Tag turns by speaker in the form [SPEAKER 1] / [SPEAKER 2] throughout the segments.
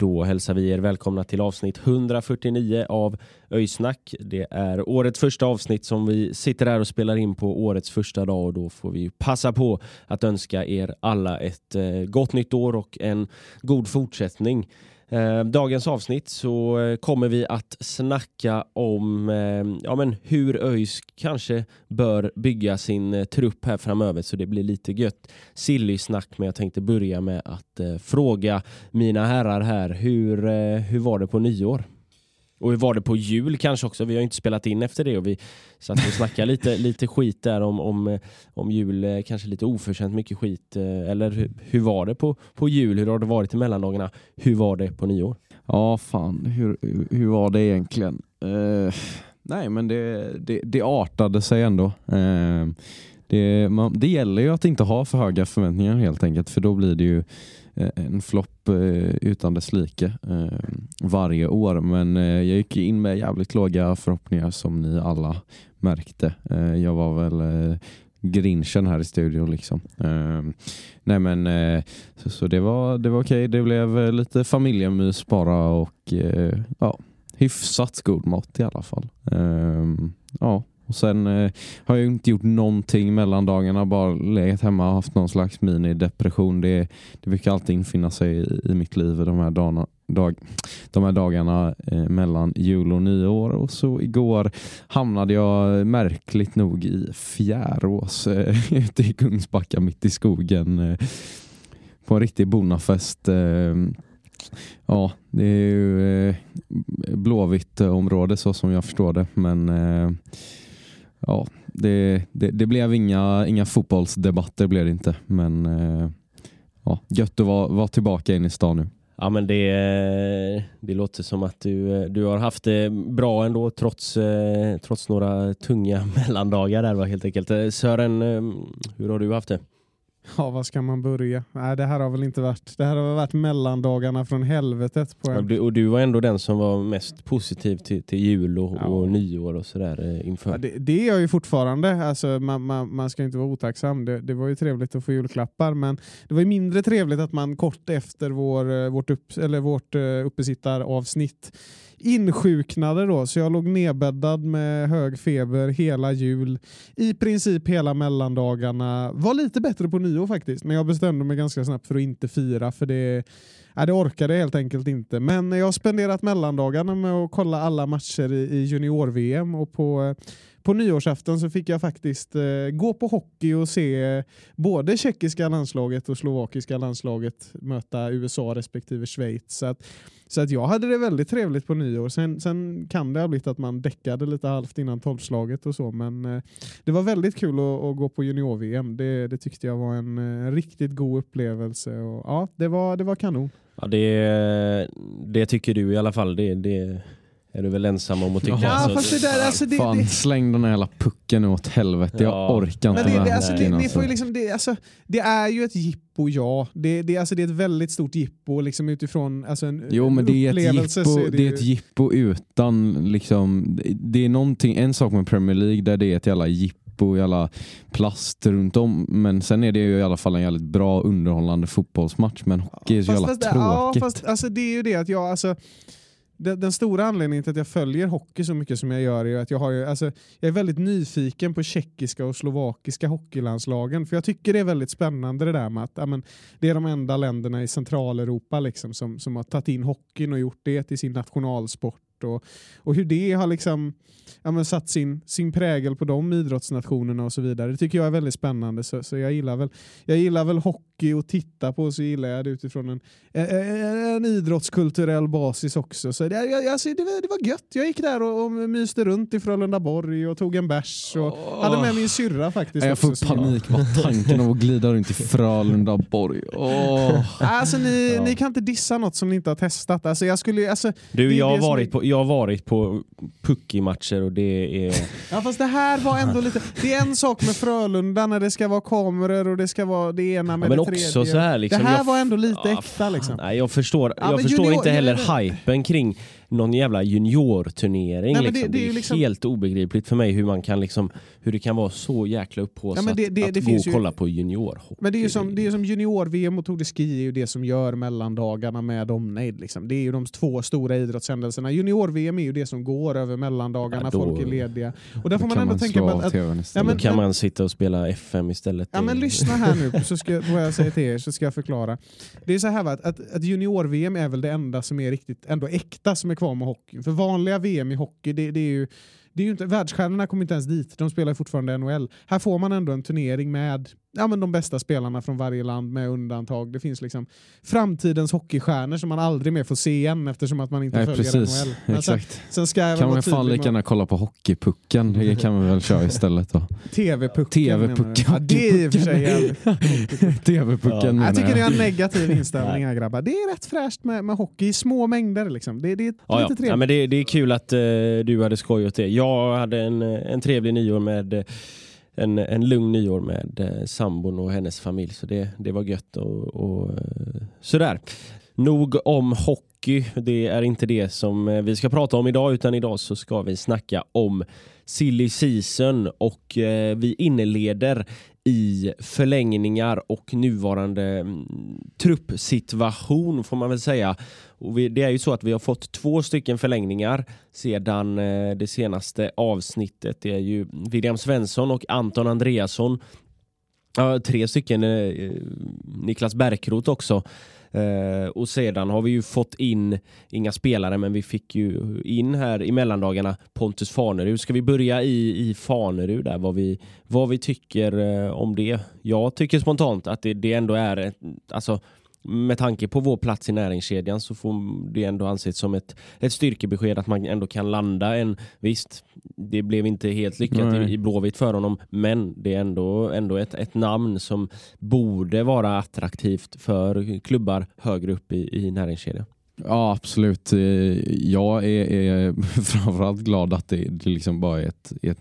[SPEAKER 1] Då hälsar vi er välkomna till avsnitt 149 av Öjsnack. Det är årets första avsnitt som vi sitter här och spelar in på årets första dag och då får vi passa på att önska er alla ett eh, gott nytt år och en god fortsättning. Eh, dagens avsnitt så eh, kommer vi att snacka om eh, ja, men hur ÖIS kanske bör bygga sin trupp här framöver så det blir lite gött silly-snack men jag tänkte börja med att fråga mina herrar här hur, hur var det på nyår? Och hur var det på jul kanske också? Vi har inte spelat in efter det och vi satt och snackade lite, lite skit där om, om, eh, om jul, eh, kanske lite oförtjänt mycket skit. eh, Eller hur, hur var det på, på jul? Hur har det varit i mellandagarna? Hur var det på nyår?
[SPEAKER 2] Ja, fan. Hur, hur- var det egentligen? Eh, nej, men det, det, det artade sig ändå. Eh, det, man, det gäller ju att inte ha för höga förväntningar helt enkelt, för då blir det ju en flopp Eh, utan dess like eh, varje år. Men eh, jag gick in med jävligt låga förhoppningar som ni alla märkte. Jag var väl grinchen här i studion liksom. Nej men så, så det var, det var okej. Det blev lite familjemys bara och ja, hyfsat god mat i alla fall. Ja, och sen eh, har jag inte gjort någonting mellan dagarna, bara legat hemma och haft någon slags minidepression. Det, det brukar alltid infinna sig i, i mitt liv de här dagarna. Dag, de här dagarna eh, mellan jul och nyår och så igår hamnade jag märkligt nog i Fjärås eh, ute i Kungsbacka mitt i skogen eh, på en riktig bonnafest. Eh, ja, det är ju eh, blåvitt område så som jag förstår det, men eh, ja, det, det, det blev inga, inga fotbollsdebatter blev det inte, men eh, ja, gött att vara, vara tillbaka in i stan nu.
[SPEAKER 1] Ja men det, det låter som att du, du har haft det bra ändå trots, eh, trots några tunga mellandagar där va, helt enkelt. Eh, Sören, eh, hur har du haft det?
[SPEAKER 3] Ja, var ska man börja? Nej, det här har väl inte varit. Det här har varit mellandagarna från helvetet på
[SPEAKER 1] Och
[SPEAKER 3] en.
[SPEAKER 1] du, och du var ändå den som var mest positiv till, till jul och,
[SPEAKER 3] Ja.
[SPEAKER 1] och nyår och sådär eh, inför.
[SPEAKER 3] Ja, det, det är jag ju fortfarande. Alltså, man, man, man ska inte vara otacksam. Det, det var ju trevligt att få julklappar, men det var ju mindre trevligt att man kort efter vår, eh, vårt, upp, eller vårt uh, uppesittaravsnitt insjuknade då, så jag låg nedbäddad med hög feber hela jul. I princip hela mellandagarna. Var lite bättre på nyår faktiskt, men jag bestämde mig ganska snabbt för att inte fira för det, äh, det orkade helt enkelt inte. Men jag har spenderat mellandagarna med att kolla alla matcher i, i junior-VM och på på nyårsafton så fick jag faktiskt eh, gå på hockey och se eh, både tjeckiska landslaget och slovakiska landslaget möta USA respektive Schweiz. Så att, så att jag hade det väldigt trevligt på nyår. Sen, sen kan det ha blivit att man däckade lite halvt innan tolvslaget och så, men eh, det var väldigt kul att, att gå på junior-VM. Det, det tyckte jag var en eh, riktigt god upplevelse. Och, ja, det var, det var kanon.
[SPEAKER 1] Ja, det, det tycker du i alla fall. Det, det är du väl ensam om att tycka.
[SPEAKER 3] Ja,
[SPEAKER 1] Alltså,
[SPEAKER 3] fast det där, alltså det,
[SPEAKER 2] Fan,
[SPEAKER 3] det,
[SPEAKER 2] släng den här jävla pucken åt helvete. Jag
[SPEAKER 1] Ja.
[SPEAKER 2] orkar inte
[SPEAKER 3] det,
[SPEAKER 2] med
[SPEAKER 3] det, alltså, det,
[SPEAKER 2] hockeyn.
[SPEAKER 3] det,
[SPEAKER 2] alltså.
[SPEAKER 3] får ju liksom, det, alltså, det är ju ett jippo, ja. Det, det, alltså, det är ett väldigt stort jippo liksom, utifrån alltså, en
[SPEAKER 2] Jo men det är, ett jippo, det är ett jippo utan liksom, det- är någonting, en sak med Premier League där det är ett jävla jippo, jävla plast runt om. Men sen är det ju i alla fall en jävligt bra underhållande fotbollsmatch. Men hockey är så
[SPEAKER 3] Fast-
[SPEAKER 2] jävla
[SPEAKER 3] fast det- Ja,
[SPEAKER 2] tråkigt.
[SPEAKER 3] fast alltså, det är ju det att jag, alltså, den, den stora anledningen till att jag följer hockey så mycket som jag gör är att jag, har alltså, jag är väldigt nyfiken på tjeckiska och slovakiska hockeylandslagen. För jag tycker det är väldigt spännande det där med att amen, det är de enda länderna i Centraleuropa liksom, som, som har tagit in hockeyn och gjort det till sin nationalsport. och, och hur det har liksom ja, satt sin, sin prägel på de idrottsnationerna och så vidare. Det tycker jag är väldigt spännande. Så, så jag, gillar väl, jag gillar väl hockey och titta på så gillar jag det utifrån en, en, en idrottskulturell basis också. Så det, alltså, det, var, det var gött. Jag gick där och, och myste runt i Frölundaborg och tog en bärs och
[SPEAKER 2] Åh.
[SPEAKER 3] hade med min syrra faktiskt.
[SPEAKER 2] Jag
[SPEAKER 3] också,
[SPEAKER 2] får panik bara tanken av att glida runt i Frölundaborg. Åh.
[SPEAKER 3] Alltså, ni,
[SPEAKER 1] Ja.
[SPEAKER 3] ni kan inte dissa något som ni inte har testat. Alltså, jag, skulle, alltså,
[SPEAKER 1] Du, jag har, varit på, jag har varit på Pucky-matcher och det är...
[SPEAKER 3] Ja fast det här var ändå lite, det är en sak med Frölunda när det ska vara kameror och det ska vara det ena med
[SPEAKER 1] Ja, men
[SPEAKER 3] det
[SPEAKER 1] också så här liksom,
[SPEAKER 3] det här var ändå lite
[SPEAKER 1] Ja,
[SPEAKER 3] äkta liksom.
[SPEAKER 1] Nej, jag förstår,
[SPEAKER 3] Ja,
[SPEAKER 1] jag förstår
[SPEAKER 3] junior-
[SPEAKER 1] inte heller
[SPEAKER 3] jag-
[SPEAKER 1] hypen kring någon jävla juniorturnering.
[SPEAKER 3] Nej, men det-
[SPEAKER 1] liksom.
[SPEAKER 3] det
[SPEAKER 1] det,
[SPEAKER 3] är
[SPEAKER 1] är
[SPEAKER 3] ju liksom-
[SPEAKER 1] helt obegripligt för mig hur, man kan liksom, hur det kan vara så jäkla upphaussat
[SPEAKER 3] Ja, men det- det-
[SPEAKER 1] att
[SPEAKER 3] det
[SPEAKER 1] gå och
[SPEAKER 3] ju-
[SPEAKER 1] kolla på juniorhockey.
[SPEAKER 3] Men det är ju som, det är som junior-VM och Tour de Ski är ju det som gör mellandagarna med omnejd. Liksom. Det är ju de två stora idrottshändelserna. Junior-VM är ju det som går över mellandagarna,
[SPEAKER 1] Ja, då-
[SPEAKER 3] folk är lediga. Och där får
[SPEAKER 2] Då
[SPEAKER 3] man ändå
[SPEAKER 2] man
[SPEAKER 3] tänka på att, Ja, men-
[SPEAKER 1] Då kan man sitta och spela FM istället.
[SPEAKER 3] Ja, men
[SPEAKER 1] Det-
[SPEAKER 3] lyssna här nu så ska, vad jag säger till er så ska jag förklara. Det är så här va, att, att, att junior-VM är väl det enda som är riktigt ändå äkta som är kvar med hockeyn. För vanliga VM i hockey, det, det är ju det är ju inte, världsstjärnorna kommer inte ens dit, de spelar fortfarande NHL. Här får man ändå en turnering med ja, men de bästa spelarna från varje land med undantag. Det finns liksom framtidens hockeystjärnor som man aldrig mer får se igen eftersom att man inte
[SPEAKER 2] Nej,
[SPEAKER 3] följer
[SPEAKER 2] precis.
[SPEAKER 3] NHL. Men sen,
[SPEAKER 2] Exakt.
[SPEAKER 3] sen ska jag
[SPEAKER 2] Kan man fan lika gärna kolla på Hockeypucken. Det kan vi väl köra istället då.
[SPEAKER 3] TV-pucken.
[SPEAKER 2] TV-pucken.
[SPEAKER 3] menar du? Ja, det är i och för sig jävligt.
[SPEAKER 2] TV-pucken
[SPEAKER 1] Ja.
[SPEAKER 3] Jag tycker ni har en negativ inställning här grabbar. Det är rätt fräscht med, med hockey i små mängder. Liksom. Det, det är
[SPEAKER 1] Ja, ja.
[SPEAKER 3] lite
[SPEAKER 1] ja,
[SPEAKER 3] trevligt.
[SPEAKER 1] men det, det är kul att eh, du hade skoj åt det. Jag hade en, eh, en trevlig nyår med eh, en, en lugn nyår med eh, sambon och hennes familj. Så det, det var gött och, och eh, sådär. Nog om hockey. Det är inte det som eh, vi ska prata om idag utan idag så ska vi snacka om silly season och eh, vi inleder i förlängningar och nuvarande mm, truppsituation får man väl säga. Och vi, det är ju så att vi har fått två stycken förlängningar sedan eh, det senaste avsnittet. Det är ju William Svensson och Anton Andreasson. Ja, tre stycken. Eh, Niklas Bärkroth också. Eh, och sedan har vi ju fått in, inga spelare, men vi fick ju in här i mellandagarna Pontus Farnerud. Ska vi börja i, i Farnerud där, vad vi, vad vi tycker eh, om det? Jag tycker spontant att det, det ändå är, ett, alltså med tanke på vår plats i näringskedjan så får det ändå anses som ett, ett styrkebesked att man ändå kan landa en, visst, det blev inte helt lyckat
[SPEAKER 2] Nej.
[SPEAKER 1] i, i Blåvitt för honom, men det är ändå, ändå ett, ett namn som borde vara attraktivt för klubbar högre upp i, i näringskedjan.
[SPEAKER 2] Ja, absolut. Eh, jag är, är framförallt glad att det, det liksom bara är ett, ett,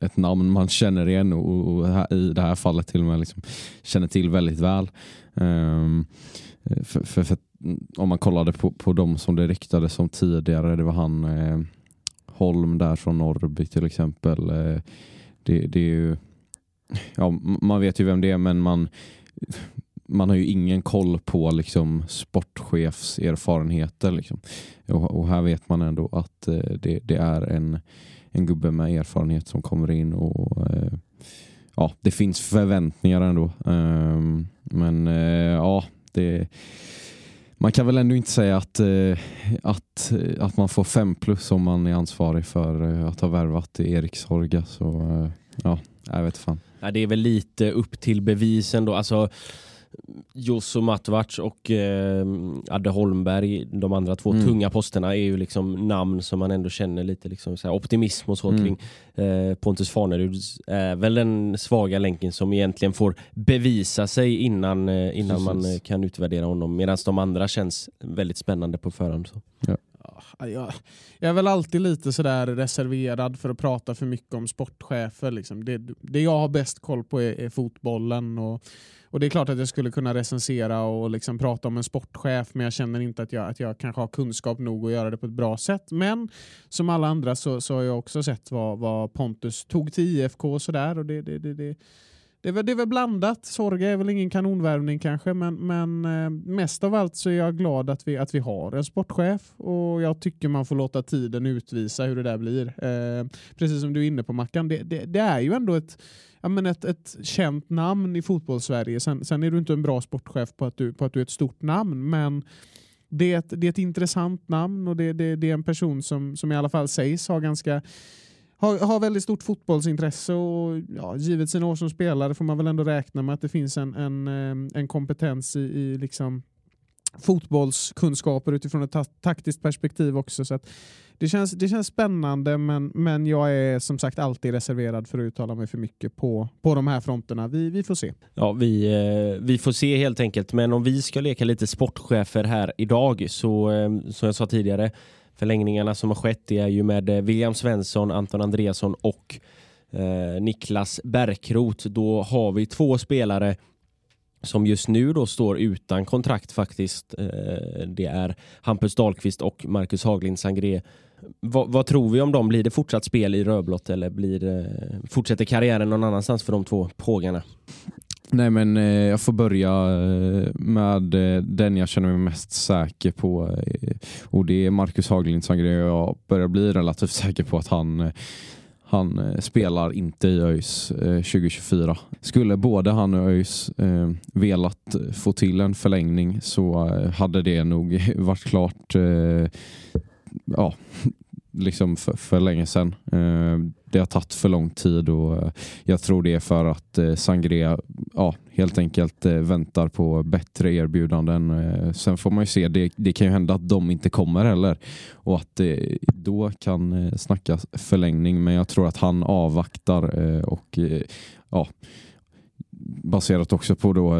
[SPEAKER 2] ett namn man känner igen och, och här, i det här fallet till och med liksom känner till väldigt väl. Um, för, för, för, mm, om man kollade på, på de som det ryktades om tidigare, det var han eh, Holm där från Norrby till exempel. Eh, det, det är ju, ja, man vet ju vem det är men man man har ju ingen koll på liksom, sportchefserfarenheter. Liksom. Och, och här vet man ändå att eh, det, det är en, en gubbe med erfarenhet som kommer in och eh, ja, det finns förväntningar ändå. Ehm, men eh, ja, det man kan väl ändå inte säga att, eh, att, eh, att man får fem plus om man är ansvarig för eh, att ha värvat Erik Sorga. Så eh, ja, jag vet fan.
[SPEAKER 1] Ja, det är väl lite upp till bevis ändå. Alltså, Josso Matvac och eh, Adde Holmberg, de andra två
[SPEAKER 2] Mm.
[SPEAKER 1] tunga posterna är ju liksom namn som man ändå känner lite liksom så här optimism och så
[SPEAKER 2] Mm.
[SPEAKER 1] kring. Eh, Pontus Farnerud är väl den svaga länken som egentligen får bevisa sig innan, eh, innan man
[SPEAKER 2] Precis.
[SPEAKER 1] eh, kan utvärdera honom. Medan de andra känns väldigt spännande på förhand. Så.
[SPEAKER 3] Ja, jag, jag är väl alltid lite sådär reserverad för att prata för mycket om sportchefer. Liksom. Det, det jag har bäst koll på är, är fotbollen. Och, och Det är klart att jag skulle kunna recensera och liksom prata om en sportchef men jag känner inte att jag, att jag kanske har kunskap nog att göra det på ett bra sätt. Men som alla andra så, så har jag också sett vad, vad Pontus tog till IFK och sådär. Och det, det, det, det, det, är väl, det är väl blandat. Sorga är väl ingen kanonvärvning kanske, men, men eh, mest av allt så är jag glad att vi, att vi har en sportchef och jag tycker man får låta tiden utvisa hur det där blir. Eh, precis som du är inne på Mackan, det, det, det är ju ändå ett, ja, men ett, ett känt namn i fotbollssverige. Sen, sen är du inte en bra sportchef på att du, på att du är ett stort namn, men det, är ett, det är ett intressant namn och det, det, det är en person som, som i alla fall sägs ha ganska har, har väldigt stort fotbollsintresse och ja, givet sina år som spelare får man väl ändå räkna med att det finns en, en, eh, en kompetens i, i liksom fotbollskunskaper utifrån ett ta taktiskt perspektiv också. Så det, känns, det känns spännande men, men jag är som sagt alltid reserverad för att uttala mig för mycket på, på de här fronterna. Vi, vi får se.
[SPEAKER 1] Ja, vi, eh, vi får se helt enkelt. Men om vi ska leka lite sportchefer här idag så eh, som jag sa tidigare förlängningarna som har skett det är ju med eh, William Svensson, Anton Andreasson och Niklas Bärkroth. Då har vi två spelare som just nu då står utan kontrakt faktiskt. Eh, det är Hampus Dahlqvist och Marcus Haglind Sangré. Vad, vad tror vi om dem? Blir det fortsatt spel i rödblått eller blir det, fortsätter karriären någon annanstans för de två pågarna?
[SPEAKER 2] Nej men eh, jag får börja med den jag känner mig mest säker på och det är Marcus Haglind Sangré jag börjar bli relativt säker på att han han eh, spelar inte i ÖIS eh, 2024. Skulle både han och ÖIS eh, velat eh, få till en förlängning så hade det nog varit klart ja, liksom för, för länge sedan. Det har tagit för lång tid och eh, jag tror det är för att eh, Sangria ja, helt enkelt eh, väntar på bättre erbjudanden. Sen får man ju se, det, det kan ju hända att de inte kommer heller och att det då kan snackas förlängning men jag tror att han avvaktar och ja, baserat också på då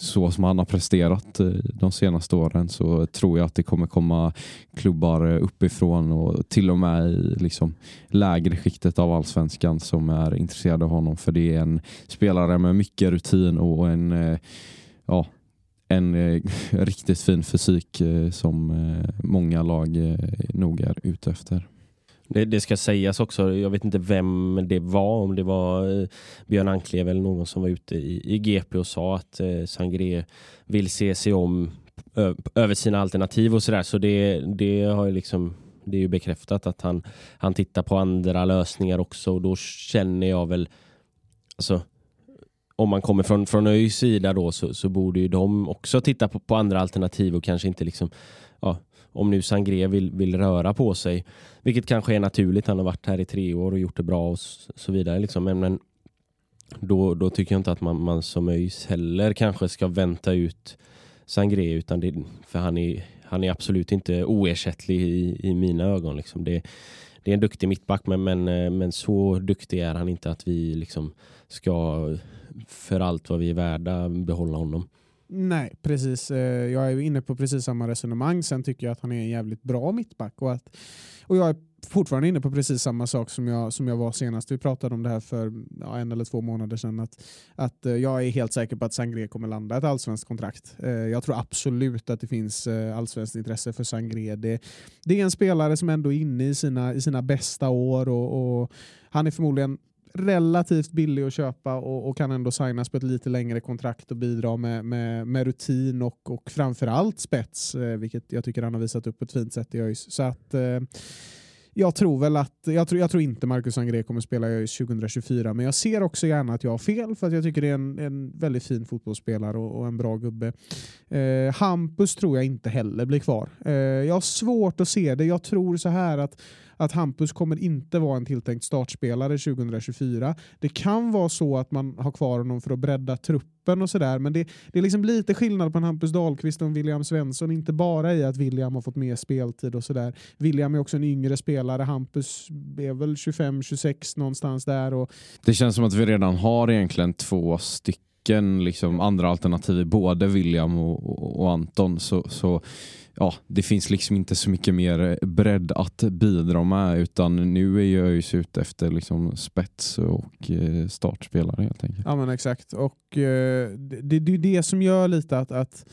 [SPEAKER 2] så som han har presterat de senaste åren så tror jag att det kommer komma klubbar uppifrån och till och med i liksom lägre skiktet av allsvenskan som är intresserade av honom för det är en spelare med mycket rutin och en eh, ja, en eh, riktigt fin fysik eh, som många lag nog är ute efter.
[SPEAKER 1] Det, det, ska sägas också, jag vet inte vem det var, om det var eh, Björn Anklev eller någon som var ute i, i GP och sa att eh, Sangré vill se sig om över sina alternativ och sådär. Så det, det har ju liksom det är ju bekräftat att han, han tittar på andra lösningar också och då känner jag väl alltså om man kommer från, från ÖIS sida då så, så borde ju de också titta på, på andra alternativ och kanske inte liksom om nu Sangré vill, vill röra på sig. Vilket kanske är naturligt. Han har varit här i tre år och gjort det bra och så vidare. Liksom. Men, men då, då tycker jag inte att man, man som ÖIS heller kanske ska vänta ut Sangré. Utan det, för han är, han är absolut inte oersättlig i, i mina ögon. Liksom. Det, det är en duktig mittback men, men, eh, men så duktig är han inte att vi liksom ska för allt vad vi är värda behålla honom.
[SPEAKER 3] Nej, precis. Eh, jag är inne på precis samma resonemang. Sen tycker jag att han är en jävligt bra mittback. Och, att, och jag är fortfarande inne på precis samma sak som jag, som jag var senast. Vi pratade om det här för ja, en eller två månader sedan. Att, att eh, jag är helt säker på att Sangré kommer landa ett allsvenskt kontrakt. Eh, jag tror absolut att det finns allsvenskt intresse för Sangré. Det, det är en spelare som ändå är inne i sina, i sina bästa år och, och han är förmodligen relativt billig att köpa och, och, kan ändå signas på ett lite längre kontrakt och bidra med, med, med rutin och, och framförallt spets, eh, vilket jag tycker han har visat upp på ett fint sätt i ÖIS. Så att, eh, jag tror väl att, jag tror, jag tror inte Marcus Angré kommer spela i ÖIS 2024, men jag ser också gärna att jag har fel för att jag tycker det är en, en väldigt fin fotbollsspelare och, och en bra gubbe. Eh, Hampus tror jag inte heller blir kvar. Eh, jag har svårt att se det. Jag tror så här att att Hampus kommer inte vara en tilltänkt startspelare 2024. Det kan vara så att man har kvar honom för att bredda truppen och sådär, men det, det är liksom lite skillnad på en Hampus Dahlqvist och en William Svensson, inte bara i att William har fått mer speltid och sådär. William är också en yngre spelare, Hampus är väl 25-26 någonstans där. Och...
[SPEAKER 2] Det känns som att vi redan har egentligen två stycken liksom andra alternativ, både William och, och, och Anton. Så, så ja, det finns liksom inte så mycket mer eh, bredd att bidra med utan nu är jag ju ute efter liksom spets och eh, startspelare helt enkelt.
[SPEAKER 3] Ja men exakt och eh, det, det, det är det som gör lite att, att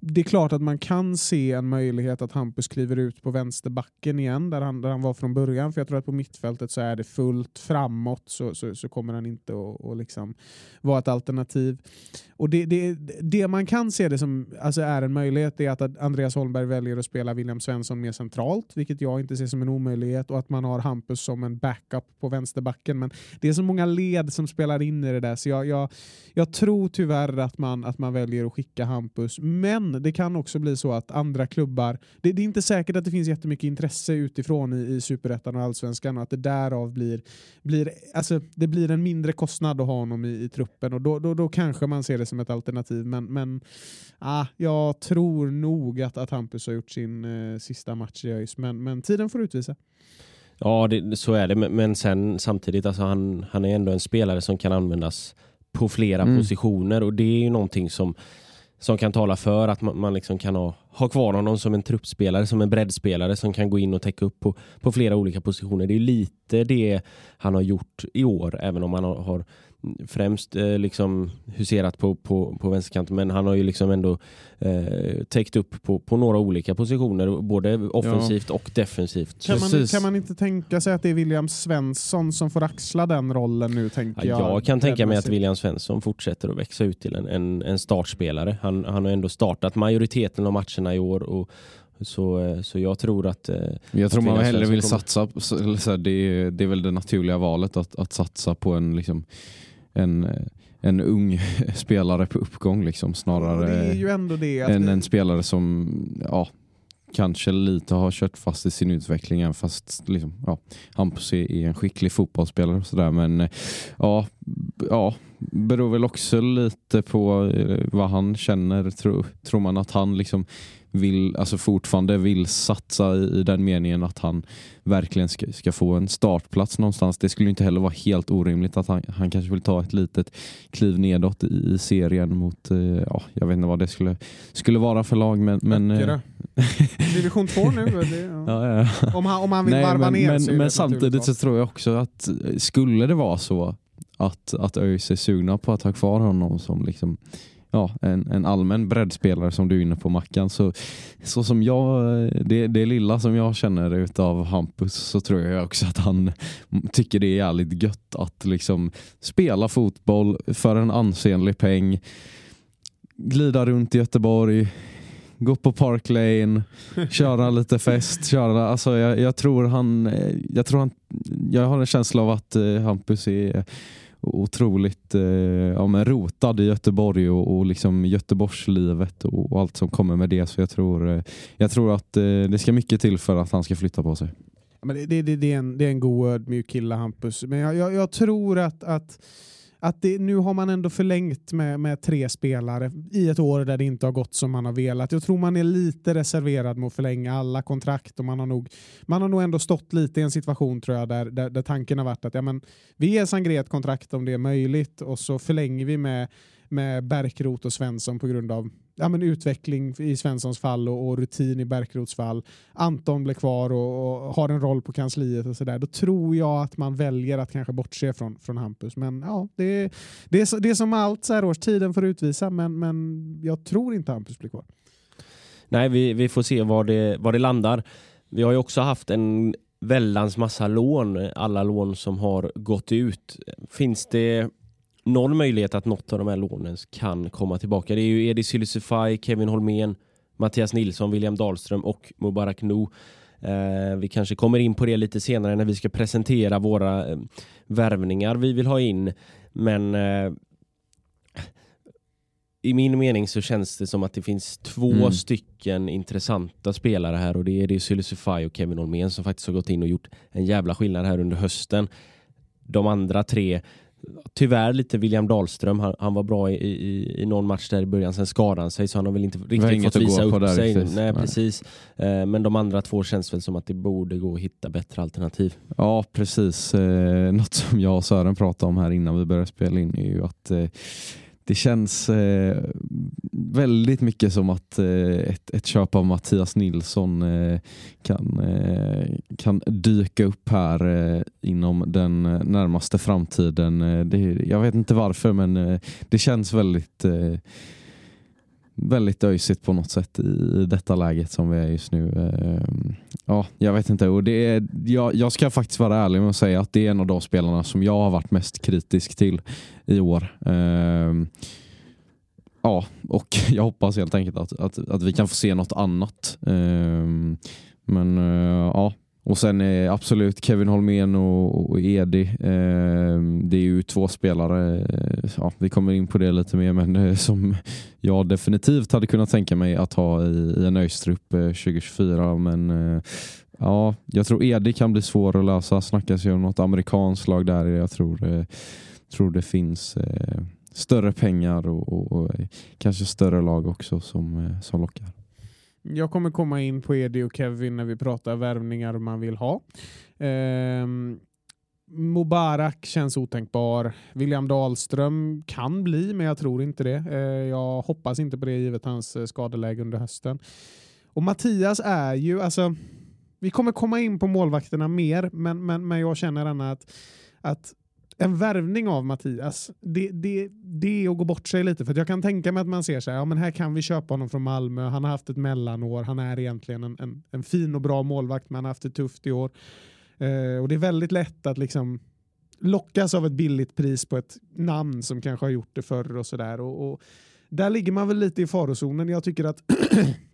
[SPEAKER 3] det är klart att man kan se en möjlighet att Hampus kliver ut på vänsterbacken igen där han, där han var från början. För jag tror att på mittfältet så är det fullt framåt så, så, så kommer han inte att och liksom vara ett alternativ. Och det, det, det man kan se det som alltså är en möjlighet är att Andreas Holmberg väljer att spela William Svensson mer centralt, vilket jag inte ser som en omöjlighet, och att man har Hampus som en backup på vänsterbacken. Men det är så många led som spelar in i det där, så jag, jag, jag tror tyvärr att man, att man väljer att skicka Hampus. Men kan, det kan också bli så att andra klubbar... Det, det är inte säkert att det finns jättemycket intresse utifrån i, i superettan och allsvenskan och att det därav blir, blir, alltså, det blir en mindre kostnad att ha honom i, i truppen och då, då, då kanske man ser det som ett alternativ. Men, men ah, jag tror nog att, att Hampus har gjort sin eh, sista match i ÖIS, men, men tiden får utvisa.
[SPEAKER 1] Ja, det, så är det. Men, sen samtidigt, alltså han, han är ändå en spelare som kan användas på flera
[SPEAKER 2] Mm.
[SPEAKER 1] positioner och det är ju någonting som, som kan tala för att man, man liksom kan ha, ha kvar honom som en truppspelare, som en breddspelare som kan gå in och täcka upp på, på flera olika positioner. Det är lite det han har gjort i år, även om han har, har främst eh, liksom huserat på, på, på vänsterkanten. Men han har ju liksom ändå eh, täckt upp på, på några olika positioner, både offensivt och defensivt.
[SPEAKER 3] Kan man, kan man inte tänka sig att det är William Svensson som får axla den rollen nu? Tänker
[SPEAKER 1] Ja,
[SPEAKER 3] jag,
[SPEAKER 1] jag kan tänka mig att? William Svensson fortsätter att växa ut till en, en, en startspelare. Han, han har ändå startat majoriteten av matcherna i år. Och, så, eh, så jag tror att... eh,
[SPEAKER 2] Jag tror
[SPEAKER 1] Att
[SPEAKER 2] man hellre vill
[SPEAKER 1] Svensson
[SPEAKER 2] satsa, så- så här, det, är, det är väl det naturliga valet att, att satsa på en, liksom, en, en ung spelare på uppgång liksom, snarare
[SPEAKER 3] Det är ju ändå det att
[SPEAKER 2] än en spelare som ja, kanske lite har kört fast i sin utveckling även fast liksom, ja, Hampus är, en skicklig fotbollsspelare och sådär men eh, ja, ja, beror väl också lite på eh, vad han känner. Tror, tror man att han liksom vill, alltså fortfarande vill satsa i, i den meningen att han verkligen ska, ska få en startplats någonstans. Det skulle inte heller vara helt orimligt att han, han kanske vill ta ett litet kliv nedåt i, i serien mot, eh, ja, jag vet inte vad det skulle, skulle vara för lag men, men eh.
[SPEAKER 3] Division 2 nu. Det, ja.
[SPEAKER 2] ja, ja.
[SPEAKER 3] Om, han, om han vill
[SPEAKER 2] Nej,
[SPEAKER 3] varva
[SPEAKER 2] men,
[SPEAKER 3] ner
[SPEAKER 2] men, men samtidigt så tror jag också att eh, skulle det vara så att, att ÖIS är sugna på att ha kvar honom som liksom, ja, en, en allmän breddspelare som du är inne på Mackan så, så som jag, det, det lilla som jag känner utav Hampus så tror jag också att han tycker det är jävligt gött att liksom spela fotboll för en ansenlig peng glida runt i Göteborg gå på Park Lane, köra lite fest. Köra, alltså jag, jag, tror han, jag tror han, jag har en känsla av att eh, Hampus är otroligt eh, ja, men rotad i Göteborg och, och liksom Göteborgslivet och, och allt som kommer med det. Så jag tror, eh, jag tror att eh, det ska mycket till för att han ska flytta på sig.
[SPEAKER 3] Ja, Men det, det, det, det, är en, det är en god ödmjuk kille Hampus. Men jag, jag, jag tror att, att, att det, nu har man ändå förlängt med, med tre spelare i ett år där det inte har gått som man har velat. Jag tror man är lite reserverad med att förlänga alla kontrakt och man har nog, man har nog ändå stått lite i en situation tror jag där, där, där tanken har varit att ja, men, vi ger Sangré ett kontrakt om det är möjligt och så förlänger vi med med Bärkroth och Svensson på grund av ja, men utveckling i Svenssons fall och, och rutin i Bärkroths fall. Anton blir kvar och, och har en roll på kansliet och sådär. Då tror jag att man väljer att kanske bortse från, från Hampus. Men ja, det, det, är, det är som allt så här års tiden får utvisa men, men jag tror inte Hampus blir kvar.
[SPEAKER 1] Nej, vi, vi får se var det, var det landar. Vi har ju också haft en väldans massa lån, alla lån som har gått ut. Finns det någon möjlighet att något av de här lånen kan komma tillbaka? Det är ju Edi Sylisufaj, Kevin Holmén, Mattias Nilsson, William Dahlström och Mubarak Nou. Eh, vi kanske kommer in på det lite senare när vi ska presentera våra eh, värvningar vi vill ha in. Men eh, i min mening så känns det som att det finns två
[SPEAKER 2] Mm.
[SPEAKER 1] stycken intressanta spelare här och det är det Sylisufaj och Kevin Holmén som faktiskt har gått in och gjort en jävla skillnad här under hösten. De andra tre, tyvärr lite William Dahlström, han, han var bra i, i, i någon match där i början, sen skadade han sig så han har väl inte riktigt fått visa upp
[SPEAKER 2] där
[SPEAKER 1] sig. Nej,
[SPEAKER 2] Nej.
[SPEAKER 1] precis. Eh, Men de andra två känns väl som att det borde gå att hitta bättre alternativ.
[SPEAKER 2] Ja, precis. Eh, något som jag och Sören pratade om här innan vi började spela in är ju att eh, det känns eh, väldigt mycket som att eh, ett, ett köp av Mattias Nilsson eh, kan, eh, kan dyka upp här eh, inom den eh, närmaste framtiden. Eh, det, jag vet inte varför men eh, det känns väldigt eh, väldigt öjsigt på något sätt i detta läget som vi är just nu. Ehm, ja, jag vet inte. Och det är, jag, jag ska faktiskt vara ärlig med att säga att det är en av de spelarna som jag har varit mest kritisk till i år. Ehm, ja, och jag hoppas helt enkelt att, att, att vi kan få se något annat. Ehm, men eh, ja, och sen är absolut Kevin Holmén och, och Edi. Eh, det är ju två spelare, eh, ja, vi kommer in på det lite mer, men eh, som jag definitivt hade kunnat tänka mig att ha i, i en Öjstrup eh, 2024. Men eh, ja, jag tror Edi kan bli svår att lösa. Snackas ju om något amerikanskt lag där. Jag tror, tror det finns större pengar och, och, och, kanske större lag också som, som lockar.
[SPEAKER 3] Jag kommer komma in på Edi och Kevin när vi pratar värvningar man vill ha. Eh, Mubarak känns otänkbar. William Dahlström kan bli, men jag tror inte det. Eh, jag hoppas inte på det givet hans eh, skadeläge under hösten. Och Mattias är ju, alltså, vi kommer komma in på målvakterna mer, men, men, men jag känner att, att en värvning av Mattias, det, det, det är att gå bort sig lite. För jag kan tänka mig att man ser så här, ja men här kan vi köpa honom från Malmö, han har haft ett mellanår, han är egentligen en, en, en fin och bra målvakt, men han har haft det tufft i år. Eh, och det är väldigt lätt att liksom lockas av ett billigt pris på ett namn som kanske har gjort det förr och sådär. Och, och, där ligger man väl lite i farozonen. Jag tycker att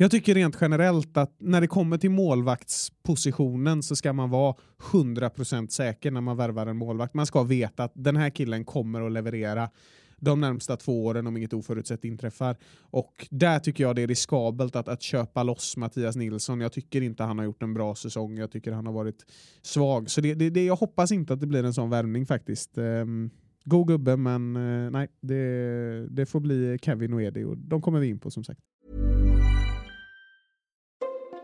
[SPEAKER 3] Jag tycker rent generellt att när det kommer till målvaktspositionen så ska man vara 100% säker när man värvar en målvakt. Man ska veta att den här killen kommer att leverera de närmsta två åren om inget oförutsett inträffar. Och där tycker jag det är riskabelt att, att köpa loss Mattias Nilsson. Jag tycker inte han har gjort en bra säsong. Jag tycker han har varit svag. Så det, det, det jag hoppas inte att det blir en sån värvning faktiskt. Um, god gubbe, men uh, nej, det, det får bli Kevin och Edi och de kommer vi in på som sagt.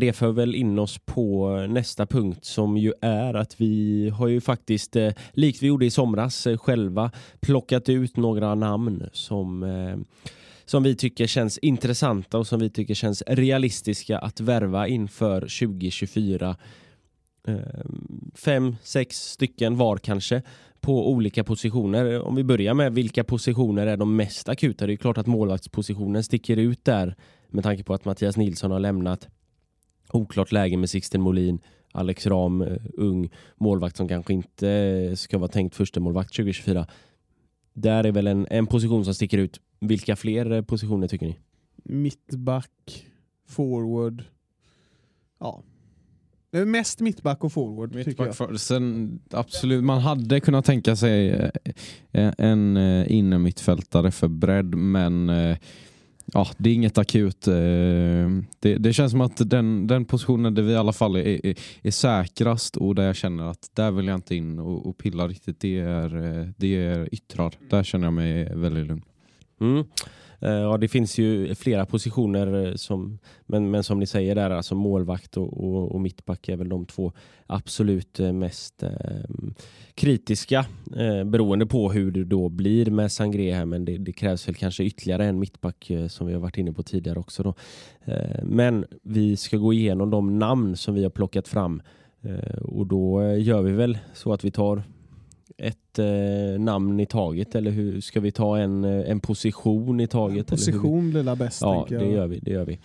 [SPEAKER 1] Det för väl in oss på nästa punkt som ju är att vi har ju faktiskt, eh, likt vi gjorde i somras, eh, själva plockat ut några namn som eh, som vi tycker känns intressanta och som vi tycker känns realistiska att värva inför 2024. Ehm, fem, sex stycken var kanske på olika positioner. Om vi börjar med vilka positioner är de mest akuta? Det är klart att målvaktspositionen sticker ut där med tanke på att Mattias Nilsson har lämnat oklart läge med Sixten Molin, Alex Ram, eh, ung målvakt som kanske inte ska vara tänkt första målvakt 2024. Där är väl en, en position som sticker ut. Vilka fler eh, positioner tycker ni?
[SPEAKER 3] Mittback, forward. Ja. Mest mittback och forward tycker jag.
[SPEAKER 2] Sen, absolut, man hade kunnat tänka sig eh, en inne mittfältare för bredd men ja, det är inget akut. Eh, det, det känns som att den, den positionen där vi i alla fall är, är, är säkrast och där jag känner att där vill jag inte in och, och pilla riktigt, det är, eh, det är yttrar. Där känner jag mig väldigt lugn.
[SPEAKER 1] Mm. Eh, ja, det finns ju flera positioner, eh, som, men, men som ni säger där, alltså målvakt och, och, och mittback är väl de två absolut eh, mest eh, kritiska eh, beroende på hur det då blir med Sangré här men det, det, krävs väl kanske ytterligare en mittback eh, som vi har varit inne på tidigare också. Då. Eh, men vi ska gå igenom de namn som vi har plockat fram eh, och då gör vi väl så att vi tar ett eh, namn i taget eller hur ska vi ta en, eh, en position i taget?
[SPEAKER 3] En position blir bäst.
[SPEAKER 1] Ja, det gör vi. Det gör vi.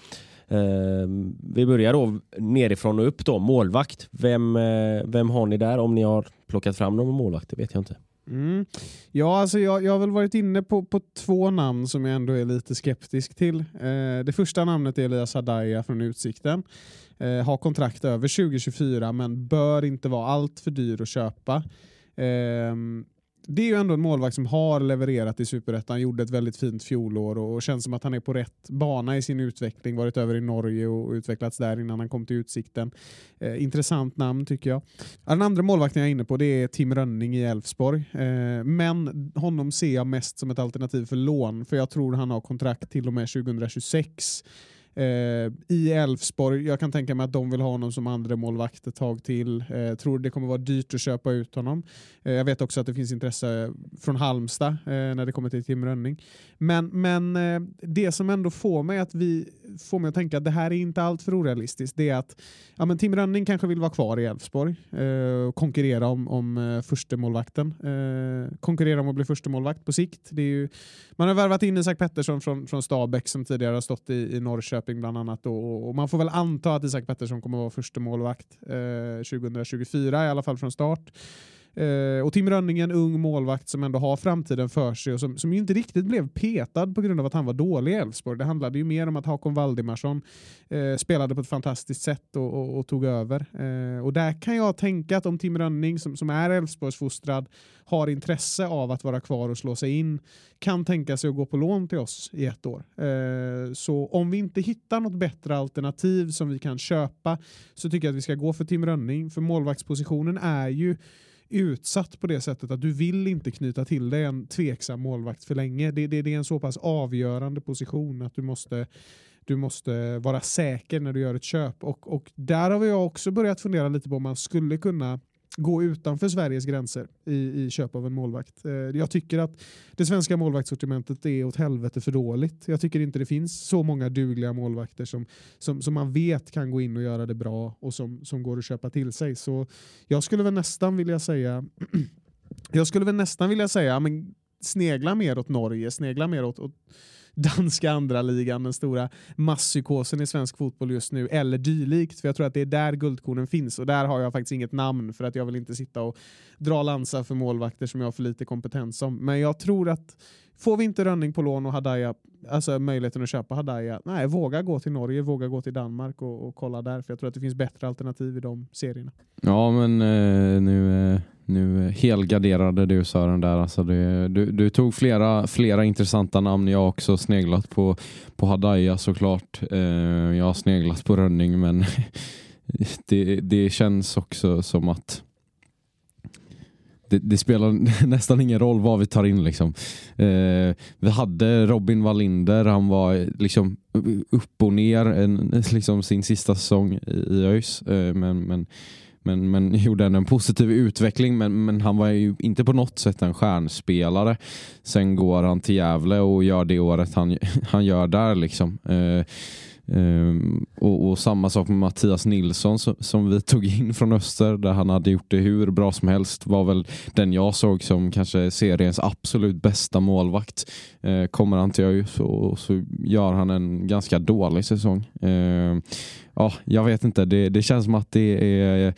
[SPEAKER 1] Uh, vi börjar då nerifrån och upp då. Målvakt. Vem, uh, vem har ni där? Om ni har plockat fram någon målvakt, det vet jag inte.
[SPEAKER 3] Mm. Ja, alltså jag, jag har väl varit inne på, på två namn som jag ändå är lite skeptisk till. Uh, det första namnet är Elias Hadaya från Utsikten. har kontrakt över 2024 men bör inte vara allt för dyr att köpa. Ehm, det är ju ändå en målvakt som har levererat i Superettan, gjorde ett väldigt fint fjolår och, och känns som att han är på rätt bana i sin utveckling. Varit över i Norge och utvecklats där innan han kom till Utsikten. Eh, intressant namn tycker jag. Den andra målvakten jag är inne på det är Tim Rönning i Elfsborg. Eh, men honom ser jag mest som ett alternativ för lån för jag tror han har kontrakt till och med 2026. Eh, I Elfsborg, jag kan tänka mig att de vill ha honom som andra målvakt ett tag till. Eh, tror det kommer vara dyrt att köpa ut honom. Eh, jag vet också att det finns intresse från Halmstad eh, när det kommer till Tim Rönning. Men, men eh, det som ändå får mig att vi får mig att tänka att det här är inte allt för orealistiskt. Det är att ja, men Tim Rönning kanske vill vara kvar i Elfsborg eh, och konkurrera om, om eh, första målvakten. Eh, konkurrera om att bli första målvakt på sikt. Det är ju, man har värvat in Isak Pettersson från, från Stabäck som tidigare har stått i, i Norrköping bland annat. Och, och man får väl anta att Isak Pettersson kommer att vara första målvakt eh, 2024 i alla fall från start. Eh, och Tim Rönning är en ung målvakt som ändå har framtiden för sig och som, som ju inte riktigt blev petad på grund av att han var dålig i Elfsborg. Det handlade ju mer om att Hakon Valdimarsson eh, spelade på ett fantastiskt sätt och, och, och tog över. Eh, och där kan jag tänka att om Tim Rönning som, som är Elfsborgsfostrad har intresse av att vara kvar och slå sig in kan tänka sig att gå på lån till oss i ett år. Eh, så om vi inte hittar något bättre alternativ som vi kan köpa så tycker jag att vi ska gå för Tim Rönning för målvaktspositionen är ju utsatt på det sättet att du vill inte knyta till dig en tveksam målvakt för länge. Det, det, det är en så pass avgörande position att du måste du måste vara säker när du gör ett köp. Och, och där har vi också börjat fundera lite på om man skulle kunna gå utanför Sveriges gränser i, i köp av en målvakt. Eh, jag tycker att det svenska målvaktssortimentet är åt helvete för dåligt. Jag tycker inte det finns så många dugliga målvakter som, som, som man vet kan gå in och göra det bra och som, som går att köpa till sig. Så jag skulle väl nästan vilja säga jag skulle väl nästan vilja säga men snegla mer åt Norge, snegla mer åt, åt danska andra ligan, den stora masspsykosen i svensk fotboll just nu, eller dylikt. För jag tror att det är där guldkornen finns och där har jag faktiskt inget namn för att jag vill inte sitta och dra lansa för målvakter som jag har för lite kompetens om. Men jag tror att får vi inte Rönning på lån och Hadaya, alltså möjligheten att köpa Hadaya, nej, våga gå till Norge, våga gå till Danmark och, och kolla där, för jag tror att det finns bättre alternativ i de serierna.
[SPEAKER 2] Ja, men eh, nu, eh, nu helgarderade du Sören där. Alltså det, du, du tog flera, flera intressanta namn. Jag har också sneglat på, på Hadaya såklart. Eh, jag har sneglat på Rönning, men det, det känns också som att det, det, spelar nästan ingen roll vad vi tar in. Liksom. Eh, vi hade Robin Wallinder, han var liksom upp och ner en, liksom sin sista säsong i, i ÖIS. Eh, men, men, men, men gjorde en positiv utveckling, men, men han var ju inte på något sätt en stjärnspelare. Sen går han till Gävle och gör det året han, han gör där. Liksom. Eh, Um, och, och, samma sak med Mattias Nilsson som, som, vi tog in från Öster där han hade gjort det hur bra som helst var väl den jag såg som kanske seriens absolut bästa målvakt. Uh, kommer han till ÖIS så, så gör han en ganska dålig säsong. Uh, ja, jag vet inte, det, det känns som att det är